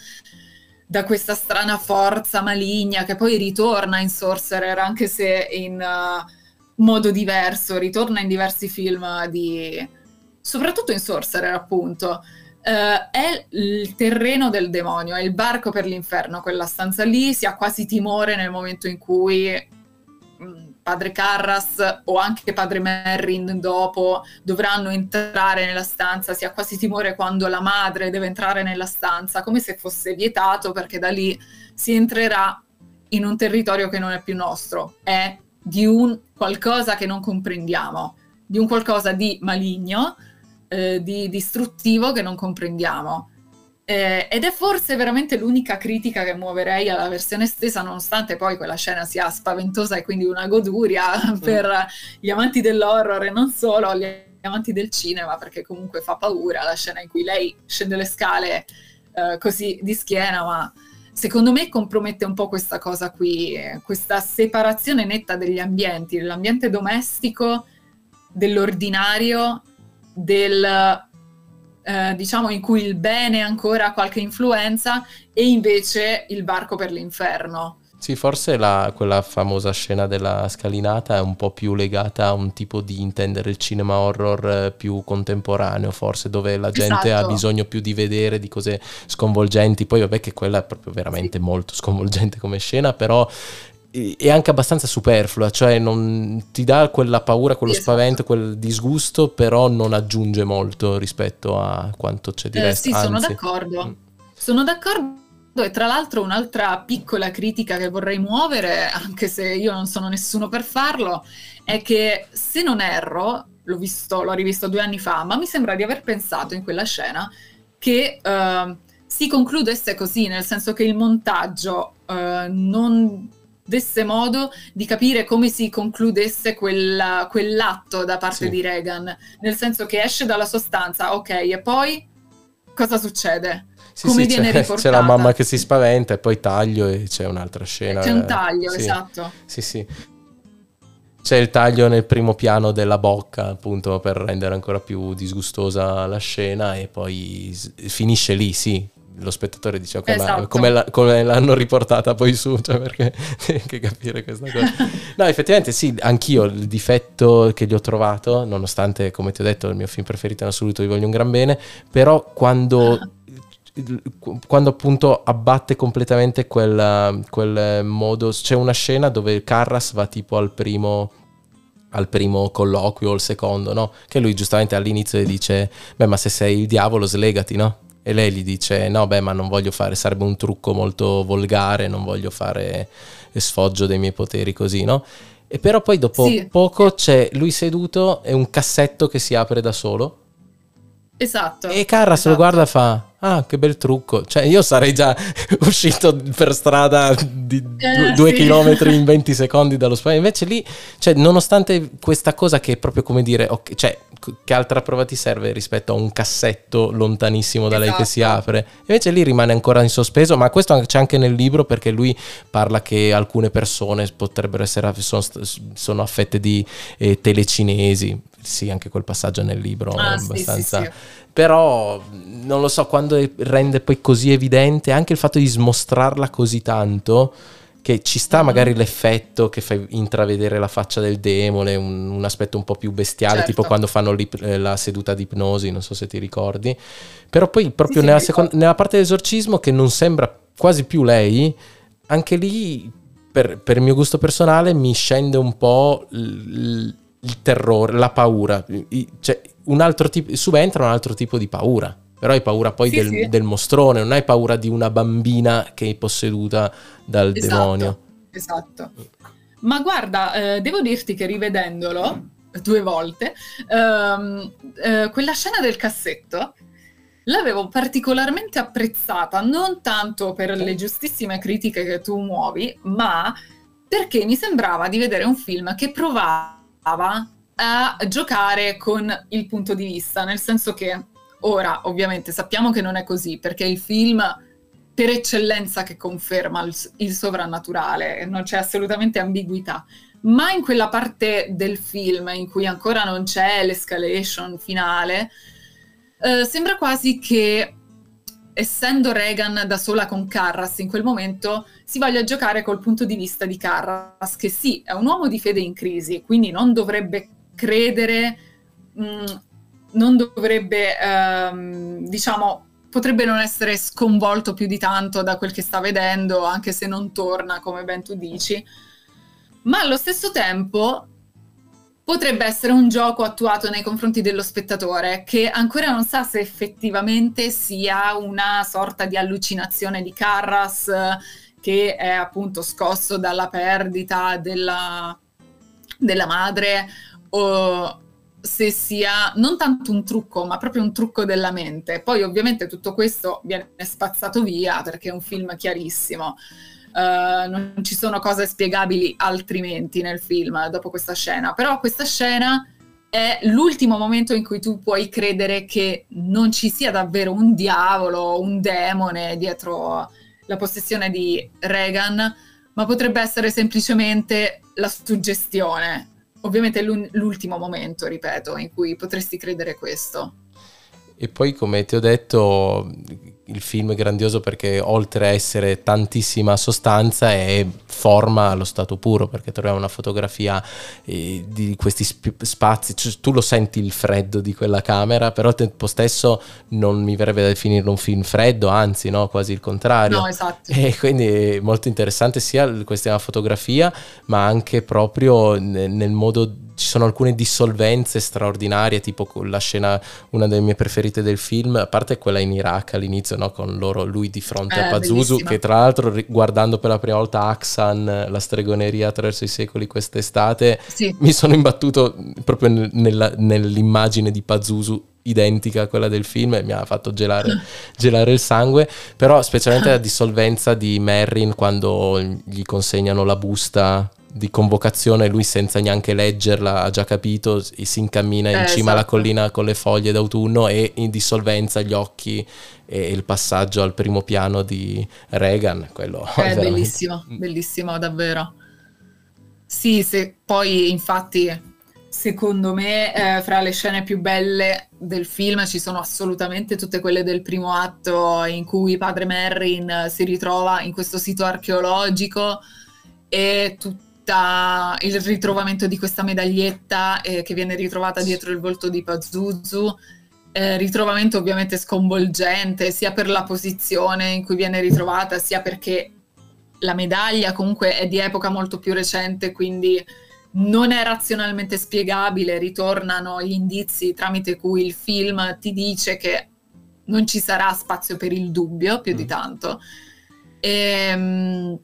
da questa strana forza maligna che poi ritorna in Sorcerer, anche se in uh, modo diverso, ritorna in diversi film di... soprattutto in Sorcerer appunto. Uh, è il terreno del demonio, è il barco per l'inferno, quella stanza lì, si ha quasi timore nel momento in cui padre Carras o anche padre Merrin dopo dovranno entrare nella stanza, si ha quasi timore quando la madre deve entrare nella stanza, come se fosse vietato perché da lì si entrerà in un territorio che non è più nostro, è di un qualcosa che non comprendiamo, di un qualcosa di maligno, eh, di distruttivo che non comprendiamo. Eh, ed è forse veramente l'unica critica che muoverei alla versione estesa, nonostante poi quella scena sia spaventosa e quindi una goduria mm. per gli amanti dell'horror e non solo, gli amanti del cinema, perché comunque fa paura la scena in cui lei scende le scale eh, così di schiena, ma secondo me compromette un po' questa cosa qui, questa separazione netta degli ambienti, dell'ambiente domestico, dell'ordinario, del eh, diciamo in cui il bene ancora ha qualche influenza e invece il barco per l'inferno. Sì, forse la, quella famosa scena della scalinata è un po' più legata a un tipo di intendere il cinema horror eh, più contemporaneo, forse dove la gente esatto. ha bisogno più di vedere di cose sconvolgenti. Poi vabbè che quella è proprio veramente sì. molto sconvolgente come scena, però è anche abbastanza superflua, cioè non ti dà quella paura, quello esatto. spavento, quel disgusto, però non aggiunge molto rispetto a quanto c'è di eh, resto. Sì, Anzi. sono d'accordo. Mm. Sono d'accordo e tra l'altro un'altra piccola critica che vorrei muovere, anche se io non sono nessuno per farlo, è che se non erro, l'ho, visto, l'ho rivisto due anni fa, ma mi sembra di aver pensato in quella scena che uh, si concludesse così, nel senso che il montaggio uh, non desse modo di capire come si concludesse quella, quell'atto da parte sì. di Reagan, nel senso che esce dalla sostanza, ok, e poi cosa succede? Sì, come sì, viene c'è, riportata? [LAUGHS] C'è la mamma che si spaventa e poi taglio e c'è un'altra scena. C'è un taglio, sì. esatto. Sì, sì. C'è il taglio nel primo piano della bocca, appunto, per rendere ancora più disgustosa la scena e poi finisce lì, sì, lo spettatore dice ok esatto. ma come, la, come, l'hanno riportata poi su [LAUGHS] cioè perché [LAUGHS] anche capire questa cosa no effettivamente sì anch'io il difetto che gli ho trovato nonostante come ti ho detto il mio film preferito in assoluto vi voglio un gran bene però quando quando appunto abbatte completamente quel, quel modo c'è una scena dove Carras va tipo al primo al primo colloquio o al secondo, no? Che lui giustamente all'inizio dice, beh ma se sei il diavolo slegati, no? E lei gli dice, no beh ma non voglio fare, sarebbe un trucco molto volgare, non voglio fare sfoggio dei miei poteri così, no? E però poi dopo sì. poco c'è lui seduto e un cassetto che si apre da solo. Esatto. E Carra esatto. lo esatto. guarda e fa, ah che bel trucco. Cioè io sarei già [LAUGHS] uscito per strada di eh, due sì. chilometri in [LAUGHS] 20 secondi dallo spazio. Invece lì, cioè, nonostante questa cosa che è proprio come dire, okay, cioè che altra prova ti serve rispetto a un cassetto lontanissimo da lei che si esatto. apre? Invece lì rimane ancora in sospeso, ma questo c'è anche nel libro perché lui parla che alcune persone potrebbero essere sono, sono affette di eh, telecinesi. Sì, anche quel passaggio nel libro ah, è abbastanza... Sì, sì, sì. Però non lo so, quando rende poi così evidente anche il fatto di smostrarla così tanto che ci sta mm-hmm. magari l'effetto che fa intravedere la faccia del demone, un, un aspetto un po' più bestiale, certo. tipo quando fanno eh, la seduta di ipnosi, non so se ti ricordi. Però poi proprio sì, nella, sì, seconda, nella parte dell'esorcismo che non sembra quasi più lei, anche lì per, per il mio gusto personale mi scende un po' il, il terrore, la paura. Cioè, un altro tipo, subentra un altro tipo di paura però hai paura poi sì, del, sì. del, mostrone, non hai paura di una bambina che è posseduta dal esatto, demonio. Esatto. Ma guarda, eh, devo dirti che rivedendolo due volte, ehm, eh, quella scena del cassetto l'avevo particolarmente apprezzata, non tanto per le giustissime critiche che tu muovi, ma perché mi sembrava di vedere un film che provava a giocare con il punto di vista, nel senso che Ora, ovviamente, sappiamo che non è così, perché il film per eccellenza che conferma il, il sovrannaturale, non c'è assolutamente ambiguità. Ma in quella parte del film in cui ancora non c'è l'escalation finale, eh, sembra quasi che essendo Reagan da sola con Carras in quel momento, si voglia giocare col punto di vista di Carras, che sì, è un uomo di fede in crisi, quindi non dovrebbe credere mh, non dovrebbe, ehm, diciamo, potrebbe non essere sconvolto più di tanto da quel che sta vedendo, anche se non torna, come ben tu dici, ma allo stesso tempo potrebbe essere un gioco attuato nei confronti dello spettatore che ancora non sa se effettivamente sia una sorta di allucinazione di Carras che è appunto scosso dalla perdita della, della madre o, se sia non tanto un trucco, ma proprio un trucco della mente. Poi ovviamente tutto questo viene spazzato via perché è un film chiarissimo. Uh, non ci sono cose spiegabili altrimenti nel film dopo questa scena, però questa scena è l'ultimo momento in cui tu puoi credere che non ci sia davvero un diavolo, un demone dietro la possessione di Reagan, ma potrebbe essere semplicemente la suggestione ovviamente è l'ultimo momento, ripeto, in cui potresti credere questo. E poi, come ti ho detto, il film è grandioso perché oltre a essere tantissima sostanza è forma allo stato puro perché troviamo una fotografia eh, di questi sp- spazi, cioè, tu lo senti il freddo di quella camera, però al tempo stesso non mi verrebbe da definirlo un film freddo, anzi no, quasi il contrario. No, esatto. E quindi è molto interessante sia questa fotografia ma anche proprio nel modo ci sono alcune dissolvenze straordinarie, tipo la scena, una delle mie preferite del film, a parte quella in Iraq all'inizio, no? con loro, lui di fronte eh, a Pazuzu, bellissima. che tra l'altro guardando per la prima volta Axan, la stregoneria attraverso i secoli quest'estate, sì. mi sono imbattuto proprio nella, nell'immagine di Pazuzu identica a quella del film e mi ha fatto gelare, [LAUGHS] gelare il sangue, però specialmente la dissolvenza di Merrin quando gli consegnano la busta di convocazione, lui senza neanche leggerla ha già capito e si incammina in eh, cima esatto. alla collina con le foglie d'autunno e in dissolvenza gli occhi e il passaggio al primo piano di Reagan. Quello è, è bellissimo, bellissimo davvero. Sì, se, poi infatti secondo me eh, fra le scene più belle del film ci sono assolutamente tutte quelle del primo atto in cui padre Merrin si ritrova in questo sito archeologico e tutto il ritrovamento di questa medaglietta eh, che viene ritrovata dietro il volto di Pazuzu, eh, ritrovamento ovviamente sconvolgente sia per la posizione in cui viene ritrovata, sia perché la medaglia comunque è di epoca molto più recente, quindi non è razionalmente spiegabile, ritornano gli indizi tramite cui il film ti dice che non ci sarà spazio per il dubbio più mm. di tanto. E, ehm,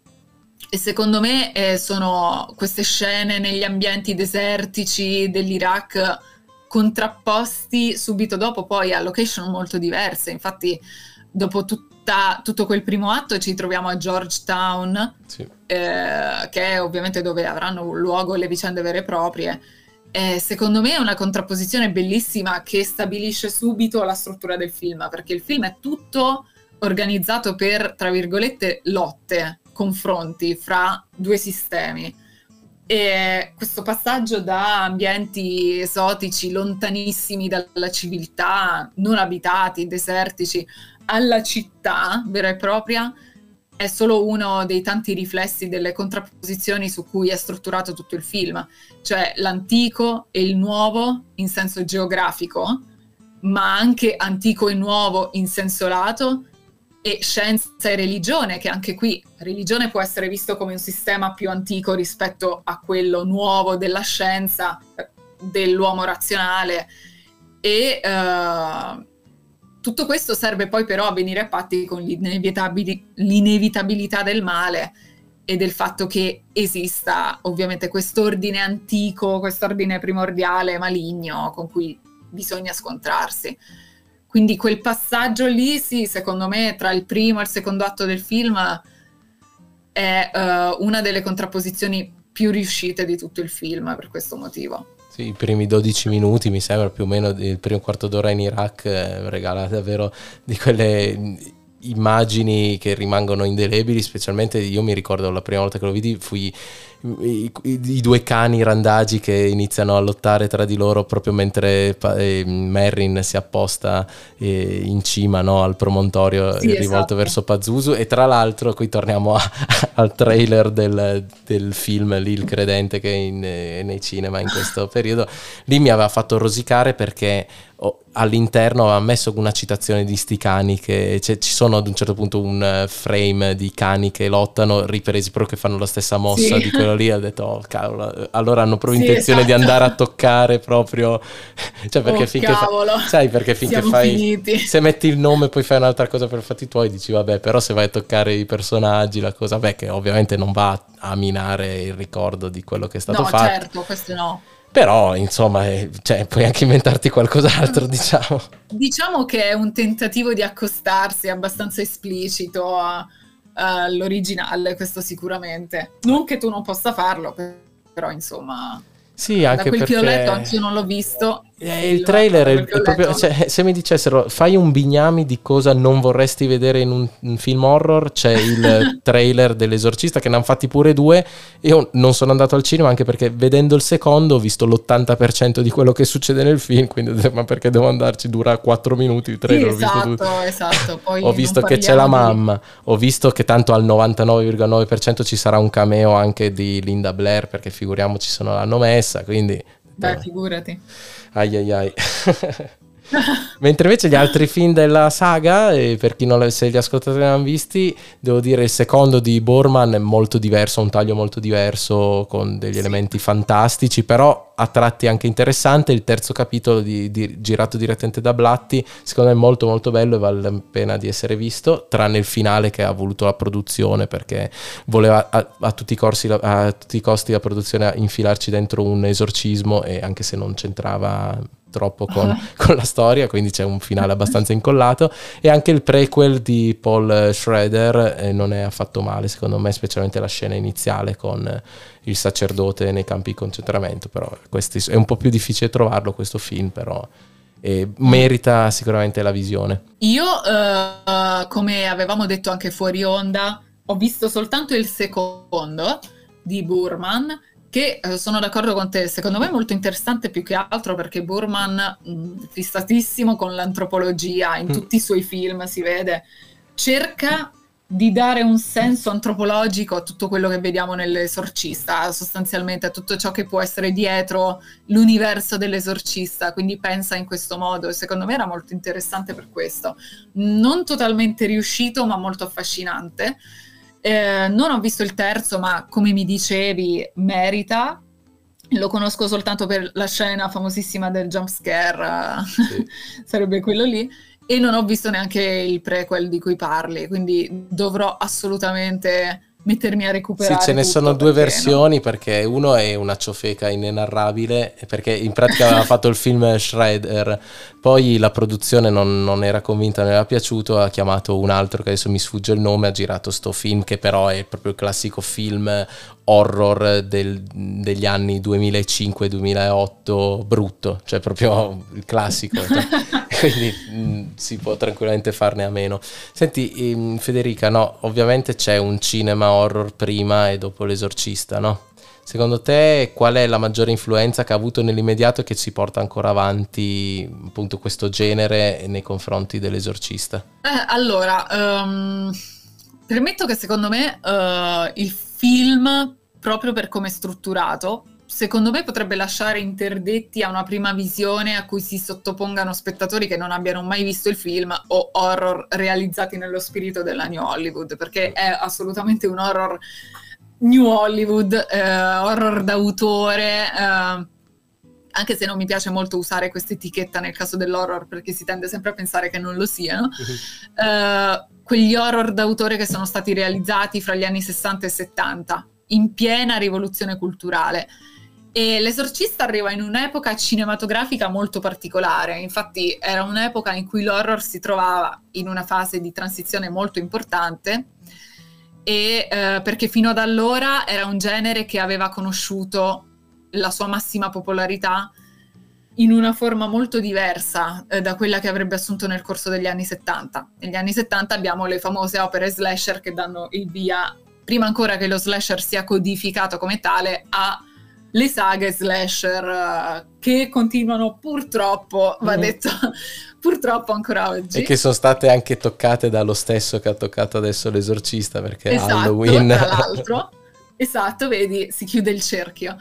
e secondo me eh, sono queste scene negli ambienti desertici dell'Iraq contrapposti subito dopo poi a location molto diverse. Infatti, dopo tutta, tutto quel primo atto ci troviamo a Georgetown, sì. eh, che è ovviamente dove avranno luogo le vicende vere e proprie. Eh, secondo me è una contrapposizione bellissima che stabilisce subito la struttura del film, perché il film è tutto organizzato per, tra virgolette, lotte, confronti fra due sistemi. E questo passaggio da ambienti esotici, lontanissimi dalla civiltà, non abitati, desertici, alla città vera e propria, è solo uno dei tanti riflessi delle contrapposizioni su cui è strutturato tutto il film, cioè l'antico e il nuovo in senso geografico, ma anche antico e nuovo in senso lato, e scienza e religione, che anche qui religione può essere visto come un sistema più antico rispetto a quello nuovo della scienza, dell'uomo razionale. E uh, tutto questo serve poi però a venire a patti con l'inevitabilità del male e del fatto che esista ovviamente quest'ordine antico, quest'ordine primordiale maligno con cui bisogna scontrarsi. Quindi quel passaggio lì, sì, secondo me, tra il primo e il secondo atto del film è uh, una delle contrapposizioni più riuscite di tutto il film per questo motivo. Sì, i primi 12 minuti mi sembra più o meno il primo quarto d'ora in Iraq eh, regala davvero di quelle immagini che rimangono indelebili, specialmente io mi ricordo la prima volta che lo vidi fui i, i, i, due cani randagi che iniziano a lottare tra di loro proprio mentre eh, Merrin si apposta eh, in cima no, al promontorio sì, rivolto esatto. verso Pazuzu e tra l'altro qui torniamo a, [LAUGHS] al trailer del, del, film lì il credente che è in, eh, nei cinema in questo periodo lì mi aveva fatto rosicare perché all'interno ha messo una citazione di sti cani che ci sono ad un certo punto un eh, frame di cani che lottano ripresi però che fanno la stessa mossa sì. di quello lì ha detto oh cavolo allora hanno proprio sì, intenzione esatto. di andare a toccare proprio [LAUGHS] cioè perché oh, finché fa... sai perché finché Siamo fai finiti. se metti il nome poi fai un'altra cosa per fatti tuoi dici vabbè però se vai a toccare i personaggi la cosa beh che ovviamente non va a minare il ricordo di quello che è stato no, fatto certo questo no però, insomma, eh, cioè, puoi anche inventarti qualcos'altro, [LAUGHS] diciamo. Diciamo che è un tentativo di accostarsi abbastanza esplicito a, all'originale, questo sicuramente. Non che tu non possa farlo, però, insomma... Sì, anche da quel perché... che ho letto, anche io non l'ho visto. Eh, il trailer è, è proprio, cioè, se mi dicessero fai un bignami di cosa non vorresti vedere in un, un film horror, c'è il [LAUGHS] trailer dell'esorcista che ne hanno fatti pure due. Io non sono andato al cinema anche perché vedendo il secondo ho visto l'80% di quello che succede nel film, quindi ho detto ma perché devo andarci, dura 4 minuti il trailer. Sì, esatto, ho visto, esatto. [LAUGHS] Poi ho visto che c'è la mamma, ho visto che tanto al 99,9% ci sarà un cameo anche di Linda Blair perché figuriamoci se non l'hanno messa, quindi... Beh, figurati. Ai ai ai. Mentre invece gli altri film della saga, per chi non le, se gli ascoltatori non hanno visti, devo dire il secondo di Borman è molto diverso, ha un taglio molto diverso con degli sì. elementi fantastici, però a tratti anche interessante. Il terzo capitolo di, di, girato direttamente da Blatti, secondo me è molto molto bello e vale la pena di essere visto, tranne il finale che ha voluto la produzione perché voleva a, a, tutti, i corsi, a tutti i costi la produzione infilarci dentro un esorcismo e anche se non c'entrava troppo con, [LAUGHS] con, la storia, quindi c'è un finale abbastanza incollato. E anche il prequel di Paul Schrader eh, non è affatto male, secondo me, specialmente la scena iniziale con il sacerdote nei campi di concentramento. Però questi, è un po' più difficile trovarlo questo film, però. Merita sicuramente la visione. Io, uh, come avevamo detto anche fuori onda, ho visto soltanto il secondo di Burman che eh, sono d'accordo con te, secondo me è molto interessante più che altro perché Burman, mh, fissatissimo con l'antropologia, in mm. tutti i suoi film si vede, cerca di dare un senso antropologico a tutto quello che vediamo nell'esorcista, sostanzialmente a tutto ciò che può essere dietro l'universo dell'esorcista, quindi pensa in questo modo e secondo me era molto interessante per questo. Non totalmente riuscito, ma molto affascinante. Eh, non ho visto il terzo, ma come mi dicevi, merita. lo conosco soltanto per la scena famosissima del jump scare, sì. [LAUGHS] sarebbe quello lì, e non ho visto neanche il prequel di cui parli, quindi dovrò assolutamente mettermi a recuperare. Sì, ce ne sono due versioni no? perché uno è una ciofeca inenarrabile perché in pratica aveva fatto il film Shredder, poi la produzione non, non, era convinta, non era piaciuto, ha chiamato un altro che adesso mi sfugge il nome, ha girato sto film che però è proprio il classico film horror del, degli anni 2005-2008 brutto, cioè proprio il classico. [LAUGHS] Cioè. Quindi mh, mm, si può tranquillamente farne a meno. Senti, ehm, Federica, no, ovviamente c'è un cinema horror prima e dopo l'esorcista, no? Secondo te qual è la maggiore influenza che ha avuto nell'immediato e che si porta ancora avanti appunto questo genere nei confronti dell'esorcista? Eh, allora, um, permetto che secondo me uh, il film, proprio per come è strutturato, secondo me potrebbe lasciare interdetti a una prima visione a cui si sottopongano spettatori che non abbiano mai visto il film o horror realizzati nello spirito della New Hollywood, perché è assolutamente un horror New Hollywood, eh, horror d'autore. Eh, anche se non mi piace molto usare questa etichetta nel caso dell'horror perché si tende sempre a pensare che non lo siano, uh, quegli horror d'autore che sono stati realizzati fra gli anni 60 e 70, in piena rivoluzione culturale. E l'esorcista arriva in un'epoca cinematografica molto particolare, infatti era un'epoca in cui l'horror si trovava in una fase di transizione molto importante e eh, perché fino ad allora era un genere che aveva conosciuto la sua massima popolarità in una forma molto diversa eh, da quella che avrebbe assunto nel corso degli anni 70. Negli anni 70 abbiamo le famose opere slasher che danno il via, prima ancora che lo slasher sia codificato come tale, a le saghe slasher uh, che continuano purtroppo, va mm. detto, [LAUGHS] purtroppo ancora oggi. E che sono state anche toccate dallo stesso che ha toccato adesso l'esorcista perché esatto, Halloween. Tra [LAUGHS] l'altro, esatto, vedi, si chiude il cerchio.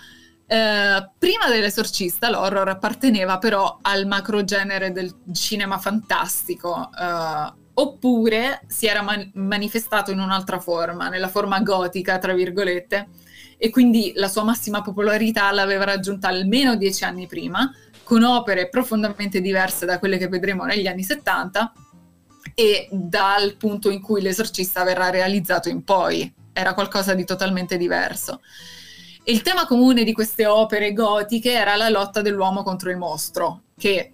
Uh, prima dell'esorcista l'horror apparteneva però al macro genere del cinema fantastico, uh, oppure si era man- manifestato in un'altra forma, nella forma gotica, tra virgolette, e quindi la sua massima popolarità l'aveva raggiunta almeno dieci anni prima, con opere profondamente diverse da quelle che vedremo negli anni 70 e dal punto in cui l'esorcista verrà realizzato in poi. Era qualcosa di totalmente diverso. Il tema comune di queste opere gotiche era la lotta dell'uomo contro il mostro, che eh,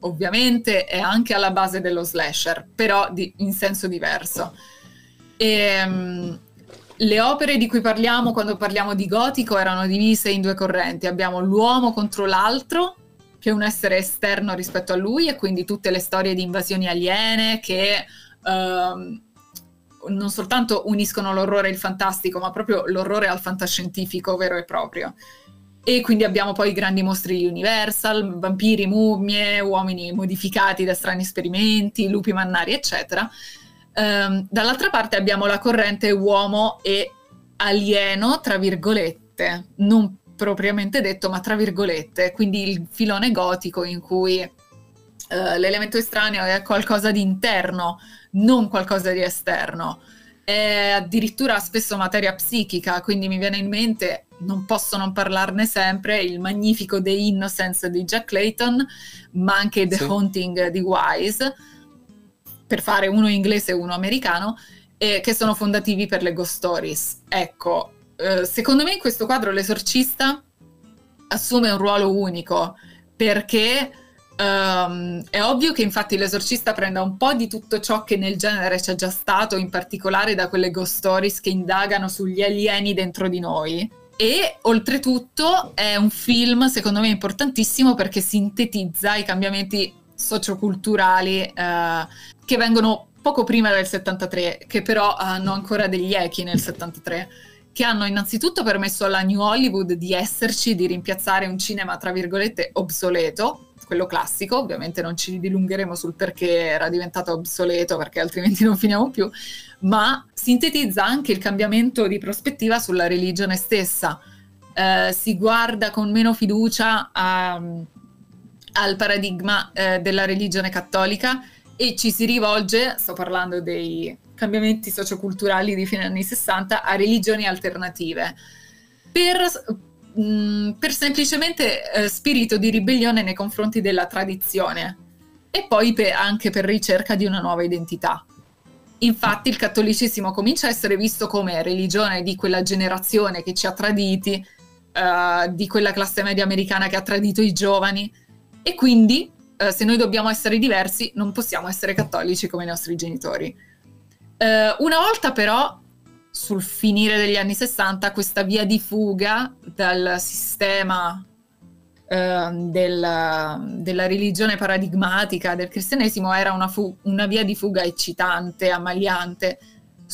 ovviamente è anche alla base dello slasher, però di, in senso diverso. E, um, le opere di cui parliamo quando parliamo di gotico erano divise in due correnti. Abbiamo l'uomo contro l'altro, che è un essere esterno rispetto a lui, e quindi tutte le storie di invasioni aliene che uh, non soltanto uniscono l'orrore e il fantastico, ma proprio l'orrore al fantascientifico vero e proprio. E quindi abbiamo poi i grandi mostri Universal, vampiri, mummie, uomini modificati da strani esperimenti, lupi mannari, eccetera Um, dall'altra parte abbiamo la corrente uomo e alieno, tra virgolette, non propriamente detto, ma tra virgolette, quindi il filone gotico in cui uh, l'elemento estraneo è qualcosa di interno, non qualcosa di esterno. È addirittura spesso materia psichica, quindi mi viene in mente, non posso non parlarne sempre, il magnifico The Innocence di Jack Clayton, ma anche The sì. Haunting di Wise per fare uno inglese e uno americano, eh, che sono fondativi per le ghost stories. Ecco, eh, secondo me in questo quadro l'esorcista assume un ruolo unico perché um, è ovvio che infatti l'esorcista prenda un po' di tutto ciò che nel genere c'è già stato, in particolare da quelle ghost stories che indagano sugli alieni dentro di noi. E oltretutto è un film, secondo me, importantissimo perché sintetizza i cambiamenti socioculturali eh, che vengono poco prima del 73, che però hanno ancora degli echi nel 73, che hanno innanzitutto permesso alla New Hollywood di esserci, di rimpiazzare un cinema tra virgolette obsoleto, quello classico, ovviamente non ci dilungheremo sul perché era diventato obsoleto, perché altrimenti non finiamo più, ma sintetizza anche il cambiamento di prospettiva sulla religione stessa. Eh, si guarda con meno fiducia a, al paradigma eh, della religione cattolica e ci si rivolge, sto parlando dei cambiamenti socioculturali di fine anni 60, a religioni alternative. Per mh, mm, per semplicemente eh, spirito di ribellione nei confronti della tradizione e poi per, anche per ricerca di una nuova identità. Infatti il cattolicesimo comincia a essere visto come religione di quella generazione che ci ha traditi, uh, di quella classe media americana che ha tradito i giovani e quindi uh, se noi dobbiamo essere diversi non possiamo essere cattolici come i nostri genitori. Uh, una volta però sul finire degli anni 60 questa via di fuga dal sistema eh, del, della religione paradigmatica del cristianesimo era una, fu- una via di fuga eccitante, ammaliante.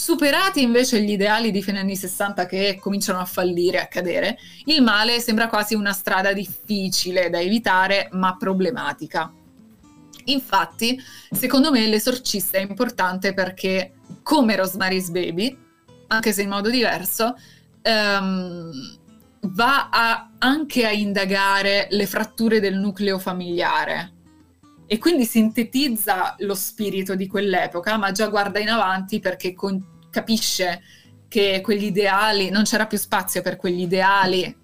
Superati invece gli ideali di fine anni 60 che cominciano a fallire, a cadere, il male sembra quasi una strada difficile da evitare ma problematica. Infatti, secondo me l'esorcista è importante perché, come Rosemary's Baby, anche se in modo diverso, um, va a, anche a indagare le fratture del nucleo familiare e quindi sintetizza lo spirito di quell'epoca, ma già guarda in avanti perché con, capisce che quegli ideali, non c'era più spazio per quegli ideali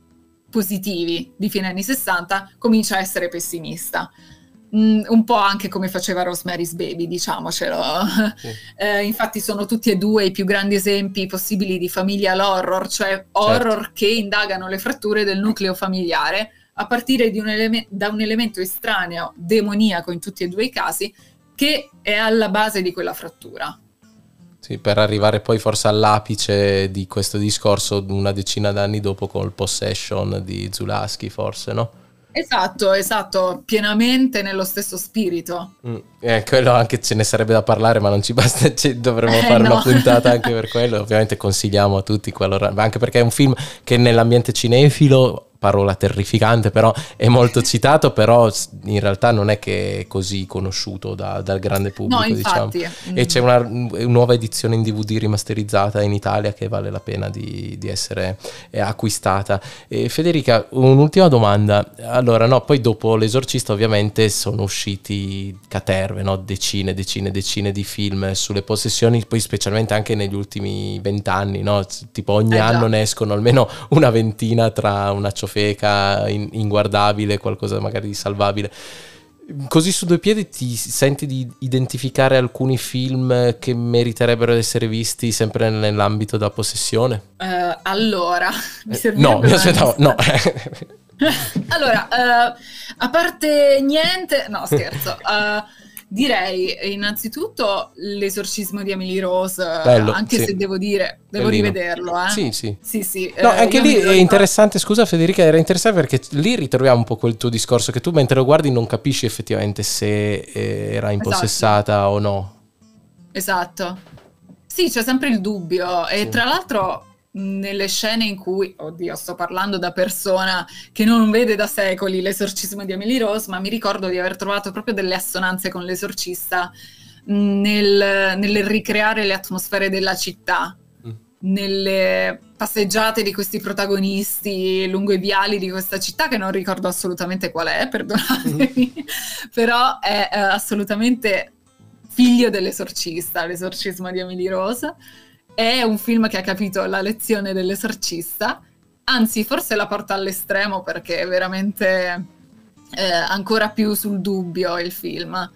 positivi di fine anni 60, comincia a essere pessimista. Mm, un po' anche come faceva Rosemary's Baby, diciamocelo. Sì. [LAUGHS] Eh, infatti sono tutti e due i più grandi esempi possibili di familial horror, cioè horror certo. che indagano le fratture del nucleo familiare a partire un eleme- da un elemento estraneo, demoniaco in tutti e due i casi, che è alla base di quella frattura. Sì, per arrivare poi forse all'apice di questo discorso una decina d'anni dopo col Possession di Zulaski, forse, no? Esatto, esatto, pienamente nello stesso spirito. Mm, eh, quello anche ce ne sarebbe da parlare, ma non ci [LAUGHS] basta, ci dovremmo eh, fare no. una puntata anche [LAUGHS] per quello. Ovviamente consigliamo a tutti, qualora, anche perché è un film che nell'ambiente cinefilo parola terrificante, però è molto citato, però in realtà non è che è così conosciuto da, dal grande pubblico, no, diciamo. E c'è una, una, nuova edizione in DVD rimasterizzata in Italia che vale la pena di, di essere eh, acquistata. E Federica, un'ultima domanda. Allora, no, poi dopo L'esorcista ovviamente sono usciti caterve, no? decine, decine, decine di film sulle possessioni, poi specialmente anche negli ultimi vent'anni, no? tipo ogni eh, anno già. ne escono almeno una ventina tra una ciofeca ciofeca, in, inguardabile, qualcosa magari di salvabile. Così su due piedi ti senti di identificare alcuni film che meriterebbero di essere visti sempre nell'ambito della possessione? Uh, allora, [LAUGHS] mi eh, no, mi aspettavo, no. [LAUGHS] allora, uh, a parte niente, no scherzo. Uh, [LAUGHS] Direi innanzitutto l'esorcismo di Emily Rose, Bello, anche sì. se devo dire, devo Bellino. rivederlo. Eh? Sì, sì. sì, sì. No, eh, anche lì è interessante, scusa Federica, era interessante perché lì ritroviamo un po' quel tuo discorso che tu mentre lo guardi non capisci effettivamente se eh, era impossessata esatto. o no. Esatto. Sì, c'è sempre il dubbio e tra l'altro nelle scene in cui, oddio, sto parlando da persona che non vede da secoli l'esorcismo di Emily Rose, ma mi ricordo di aver trovato proprio delle assonanze con l'esorcista nel, nel ricreare le atmosfere della città, mm. nelle passeggiate di questi protagonisti lungo i viali di questa città, che non ricordo assolutamente qual è, perdonatemi, mm. [LAUGHS] però è eh, assolutamente figlio dell'esorcista, l'esorcismo di Emily Rose è un film che ha capito la lezione dell'esorcista, anzi forse la porta all'estremo perché è veramente eh, ancora più sul dubbio il film.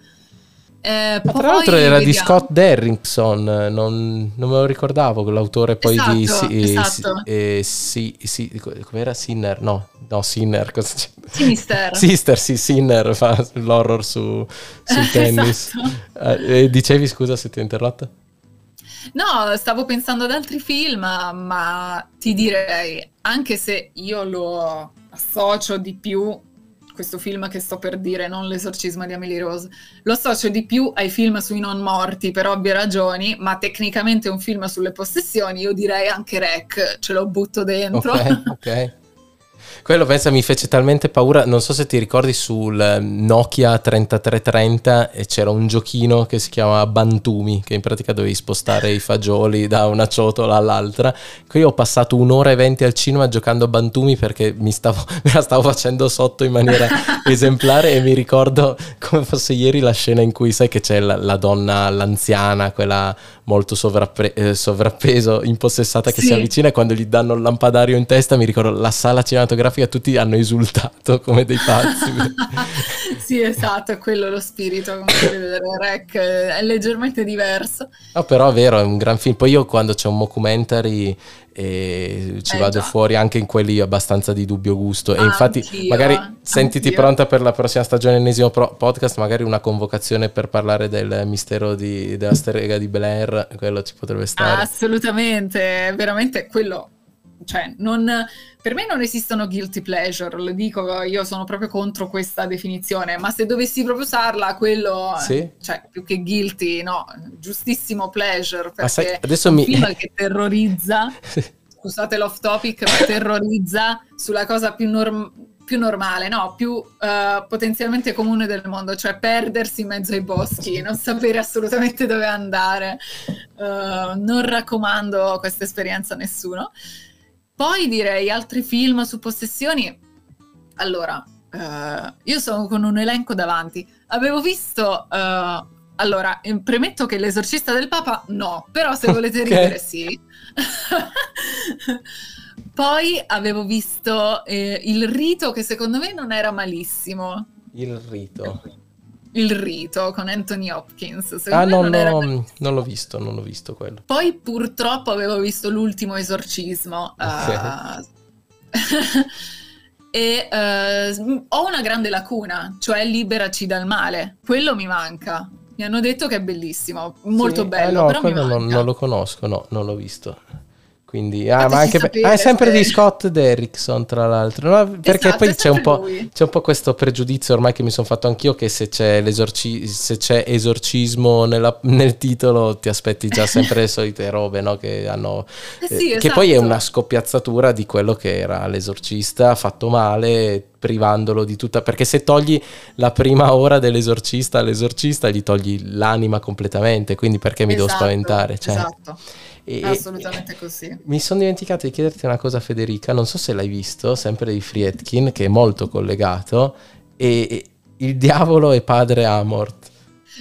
Eh, tra l'altro era vediamo. di Scott Derrickson, non, non, me lo ricordavo, l'autore poi esatto, di sì, esatto. eh, sì, sì, com'era Sinner? No, no, Sinner. Cosa c'è? Sinister. [LAUGHS] Sister, sì, Sinner fa l'horror su, sul [LAUGHS] tennis. esatto. eh, dicevi scusa se ti ho interrotto? No, stavo pensando ad altri film, ma ti direi, anche se io lo associo di più, questo film che sto per dire, non l'esorcismo di Emily Rose, lo associo di più ai film sui non morti per ovvie ragioni, ma tecnicamente un film sulle possessioni, io direi anche Rec, ce lo butto dentro. Ok, ok. [LAUGHS] Quello pensa mi fece talmente paura, non so se ti ricordi sul Nokia 3330 e c'era un giochino che si chiamava Bantumi, che in pratica dovevi spostare i fagioli da una ciotola all'altra. Qui ho passato un'ora e venti al cinema giocando a Bantumi perché mi stavo, [LAUGHS] me la stavo facendo sotto in maniera [LAUGHS] esemplare e mi ricordo come fosse ieri la scena in cui sai che c'è la, la donna, l'anziana, quella molto sovrappe- eh, sovrappeso, impossessata che Sì. si avvicina e quando gli danno il lampadario in testa mi ricordo la sala cinematografica tutti hanno esultato come dei pazzi. [LAUGHS] sì, esatto, è quello lo spirito, come potete vedere, Rec è leggermente diverso. No, però è vero, è un gran film. Poi io quando c'è un mockumentary eh, ci Eh, vado già. fuori anche in quelli abbastanza di dubbio gusto. E Ah, infatti, anch'io, magari eh, sentiti anch'io. pronta per la prossima stagione dell'ennesimo pro- podcast, magari una convocazione per parlare del mistero di- della strega di Blair, quello ci potrebbe Ah, stare. assolutamente, veramente quello, cioè, non, per me non esistono guilty pleasure, lo dico, io sono proprio contro questa definizione, ma se dovessi proprio usarla, quello, Sì? cioè, più che guilty, no, giustissimo pleasure, Ma sai, perché adesso un mi... film che terrorizza, [LAUGHS] scusate l'off topic, ma terrorizza sulla cosa più, norm- più normale, no, più eh, potenzialmente comune del mondo, cioè perdersi in mezzo ai boschi, non sapere assolutamente dove andare. Eh, non raccomando questa esperienza a nessuno. Poi direi altri film su possessioni. Allora, eh, io sono con un elenco davanti. Avevo visto... eh, allora, eh, premetto che l'esorcista del Papa no, però se volete Ok. ridere sì. [LAUGHS] Poi avevo visto eh, Il rito che secondo me non era malissimo. Il rito. Il rito con Anthony Hopkins. Secondo Ah, no, non no, malissimo. non l'ho visto, non l'ho visto quello. Poi purtroppo avevo visto l'ultimo esorcismo. Ok. eh, [LAUGHS] e eh, ho una grande lacuna, cioè liberaci dal male. Quello mi manca. Mi hanno detto che è bellissimo, molto Sì, bello, eh, no, quello non, non lo conosco, no, non l'ho visto. Quindi, ah, ma anche per- sapere ah, è sempre se- di Scott Derrickson, tra l'altro, no? perché Esatto, poi c'è un, c'è un po' questo pregiudizio ormai che mi sono fatto anch'io che se c'è, se c'è esorcismo nella- nel titolo ti aspetti già sempre le solite robe, no? Che hanno Eh sì, eh, che poi è esatto. una scoppiazzatura di quello che era l'esorcista fatto male privandolo di tutta perché se togli la prima ora dell'esorcista all'esorcista gli togli l'anima completamente quindi perché mi devo Esatto, spaventare cioè, Esatto, e- assolutamente così. mi sono dimenticato di chiederti una cosa Federica non so se l'hai visto sempre di Friedkin che è molto collegato e, e il diavolo è padre Amort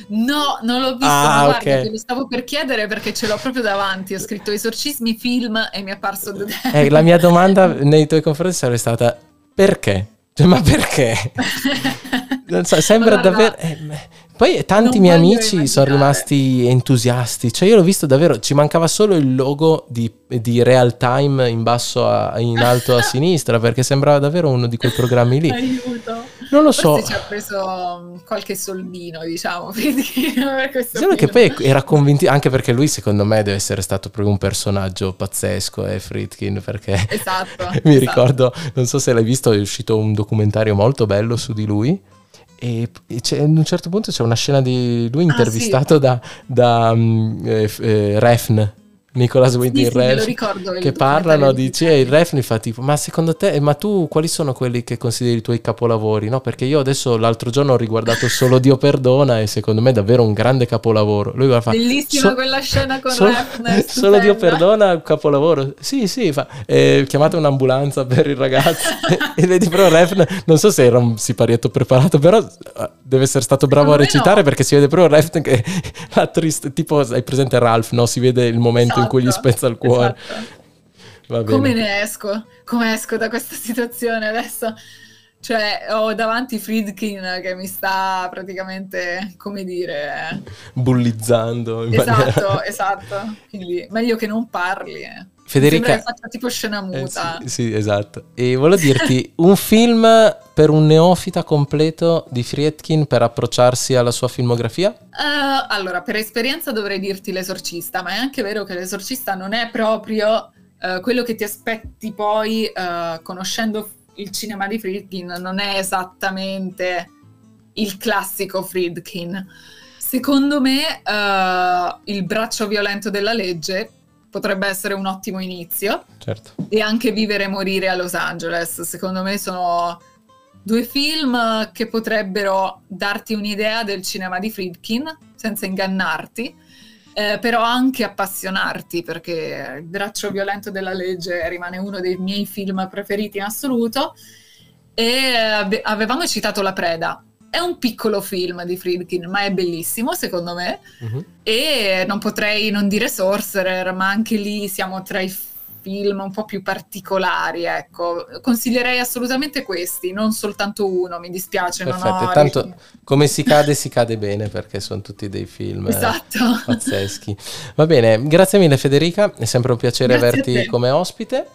No, non l'ho visto, Ah, guarda, ok. te lo stavo per chiedere perché ce l'ho proprio davanti. Ho scritto esorcismi film e mi è apparso. Eh, la mia domanda nei tuoi confronti sarebbe stata perché? Cioè, ma perché? [LAUGHS] Non so, sembra Guarda, davvero... eh, poi tanti non miei amici sono immaginare. rimasti entusiasti, cioè io l'ho visto davvero, ci mancava solo il logo di, di real time in basso, a- in alto a [LAUGHS] sinistra, perché sembrava davvero uno di quei programmi lì. Aiuto. Non lo so, Forse ci ha preso um, qualche soldino, diciamo, [LAUGHS] solo che poi era convinto, anche perché lui secondo me deve essere stato proprio un personaggio pazzesco, eh, Friedkin, perché... Esatto. [LAUGHS] Mi esatto. ricordo, non so se l'hai visto, è uscito un documentario molto bello su di lui. E c'è- ad un certo punto c'è una scena di lui Ah, intervistato da, da mm, eh, f- eh, Refn, Nicolas Sì, Winding sì, lo Refn, ricordo. che parlano di e il Refn fa tipo ma secondo te ma tu quali sono quelli che consideri i tuoi capolavori no perché io adesso l'altro giorno ho riguardato solo Dio perdona e secondo me è davvero un grande capolavoro lui guarda, fa Bellissima "So- quella scena con solo, Refn, [LAUGHS] solo Dio stupenda." perdona un capolavoro sì sì fa eh, chiamate un'ambulanza per il ragazzo [LAUGHS] e vedi però Refn non so se era un siparietto preparato però eh, deve essere stato bravo Secondo a recitare no. perché si vede proprio Refn che [LAUGHS] la triste tipo hai presente Ralph no si vede il momento in cui gli Esatto, spezza il cuore esatto. Come ne esco? Come esco da questa situazione adesso? Cioè, ho davanti Friedkin che mi sta praticamente, come dire... bullizzando Esatto, maniera- esatto. Quindi meglio che non parli. eh. Federica Sembra che faccia tipo scena Eh, muta. sì, sì, esatto. E volevo dirti [LAUGHS] un film per un neofita completo di Friedkin per approcciarsi alla sua filmografia? Eh, allora, per esperienza dovrei dirti l'esorcista, ma è anche vero che l'esorcista non è proprio eh, quello che ti aspetti poi eh, conoscendo il cinema di Friedkin, non è esattamente il classico Friedkin. Secondo me eh, il braccio violento della legge potrebbe essere un ottimo inizio Certo. e anche Vivere e morire a Los Angeles. Secondo me sono due film che potrebbero darti un'idea del cinema di Friedkin senza ingannarti, eh, però anche appassionarti perché Il braccio violento della legge rimane uno dei miei film preferiti in assoluto. E ave- avevamo citato La Preda. È un piccolo film di Friedkin, ma è bellissimo secondo me. Uh-huh. E non potrei non dire Sorcerer, ma anche lì siamo tra i film un po' più particolari, ecco. Consiglierei assolutamente questi, non soltanto uno, mi dispiace. Perfetto, ho... tanto come si cade si cade bene perché sono tutti dei film esatto. pazzeschi. Va bene, grazie mille Federica, è sempre un piacere grazie averti come ospite.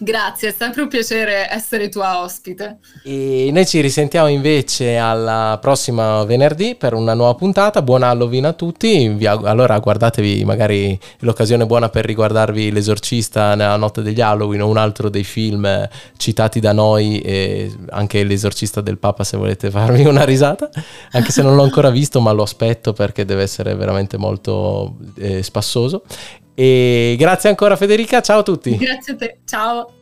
Grazie, è sempre un piacere essere tua ospite. E noi ci risentiamo invece alla prossima venerdì per una nuova puntata. Buon Halloween a tutti. Allora guardatevi magari l'occasione buona per riguardarvi L'esorcista nella notte degli Halloween o un altro dei film citati da noi e anche L'esorcista del Papa se volete farvi una risata. Anche se non l'ho ancora visto ma lo aspetto perché deve essere veramente molto eh, spassoso. E grazie ancora Federica, ciao a tutti. Grazie a te, ciao.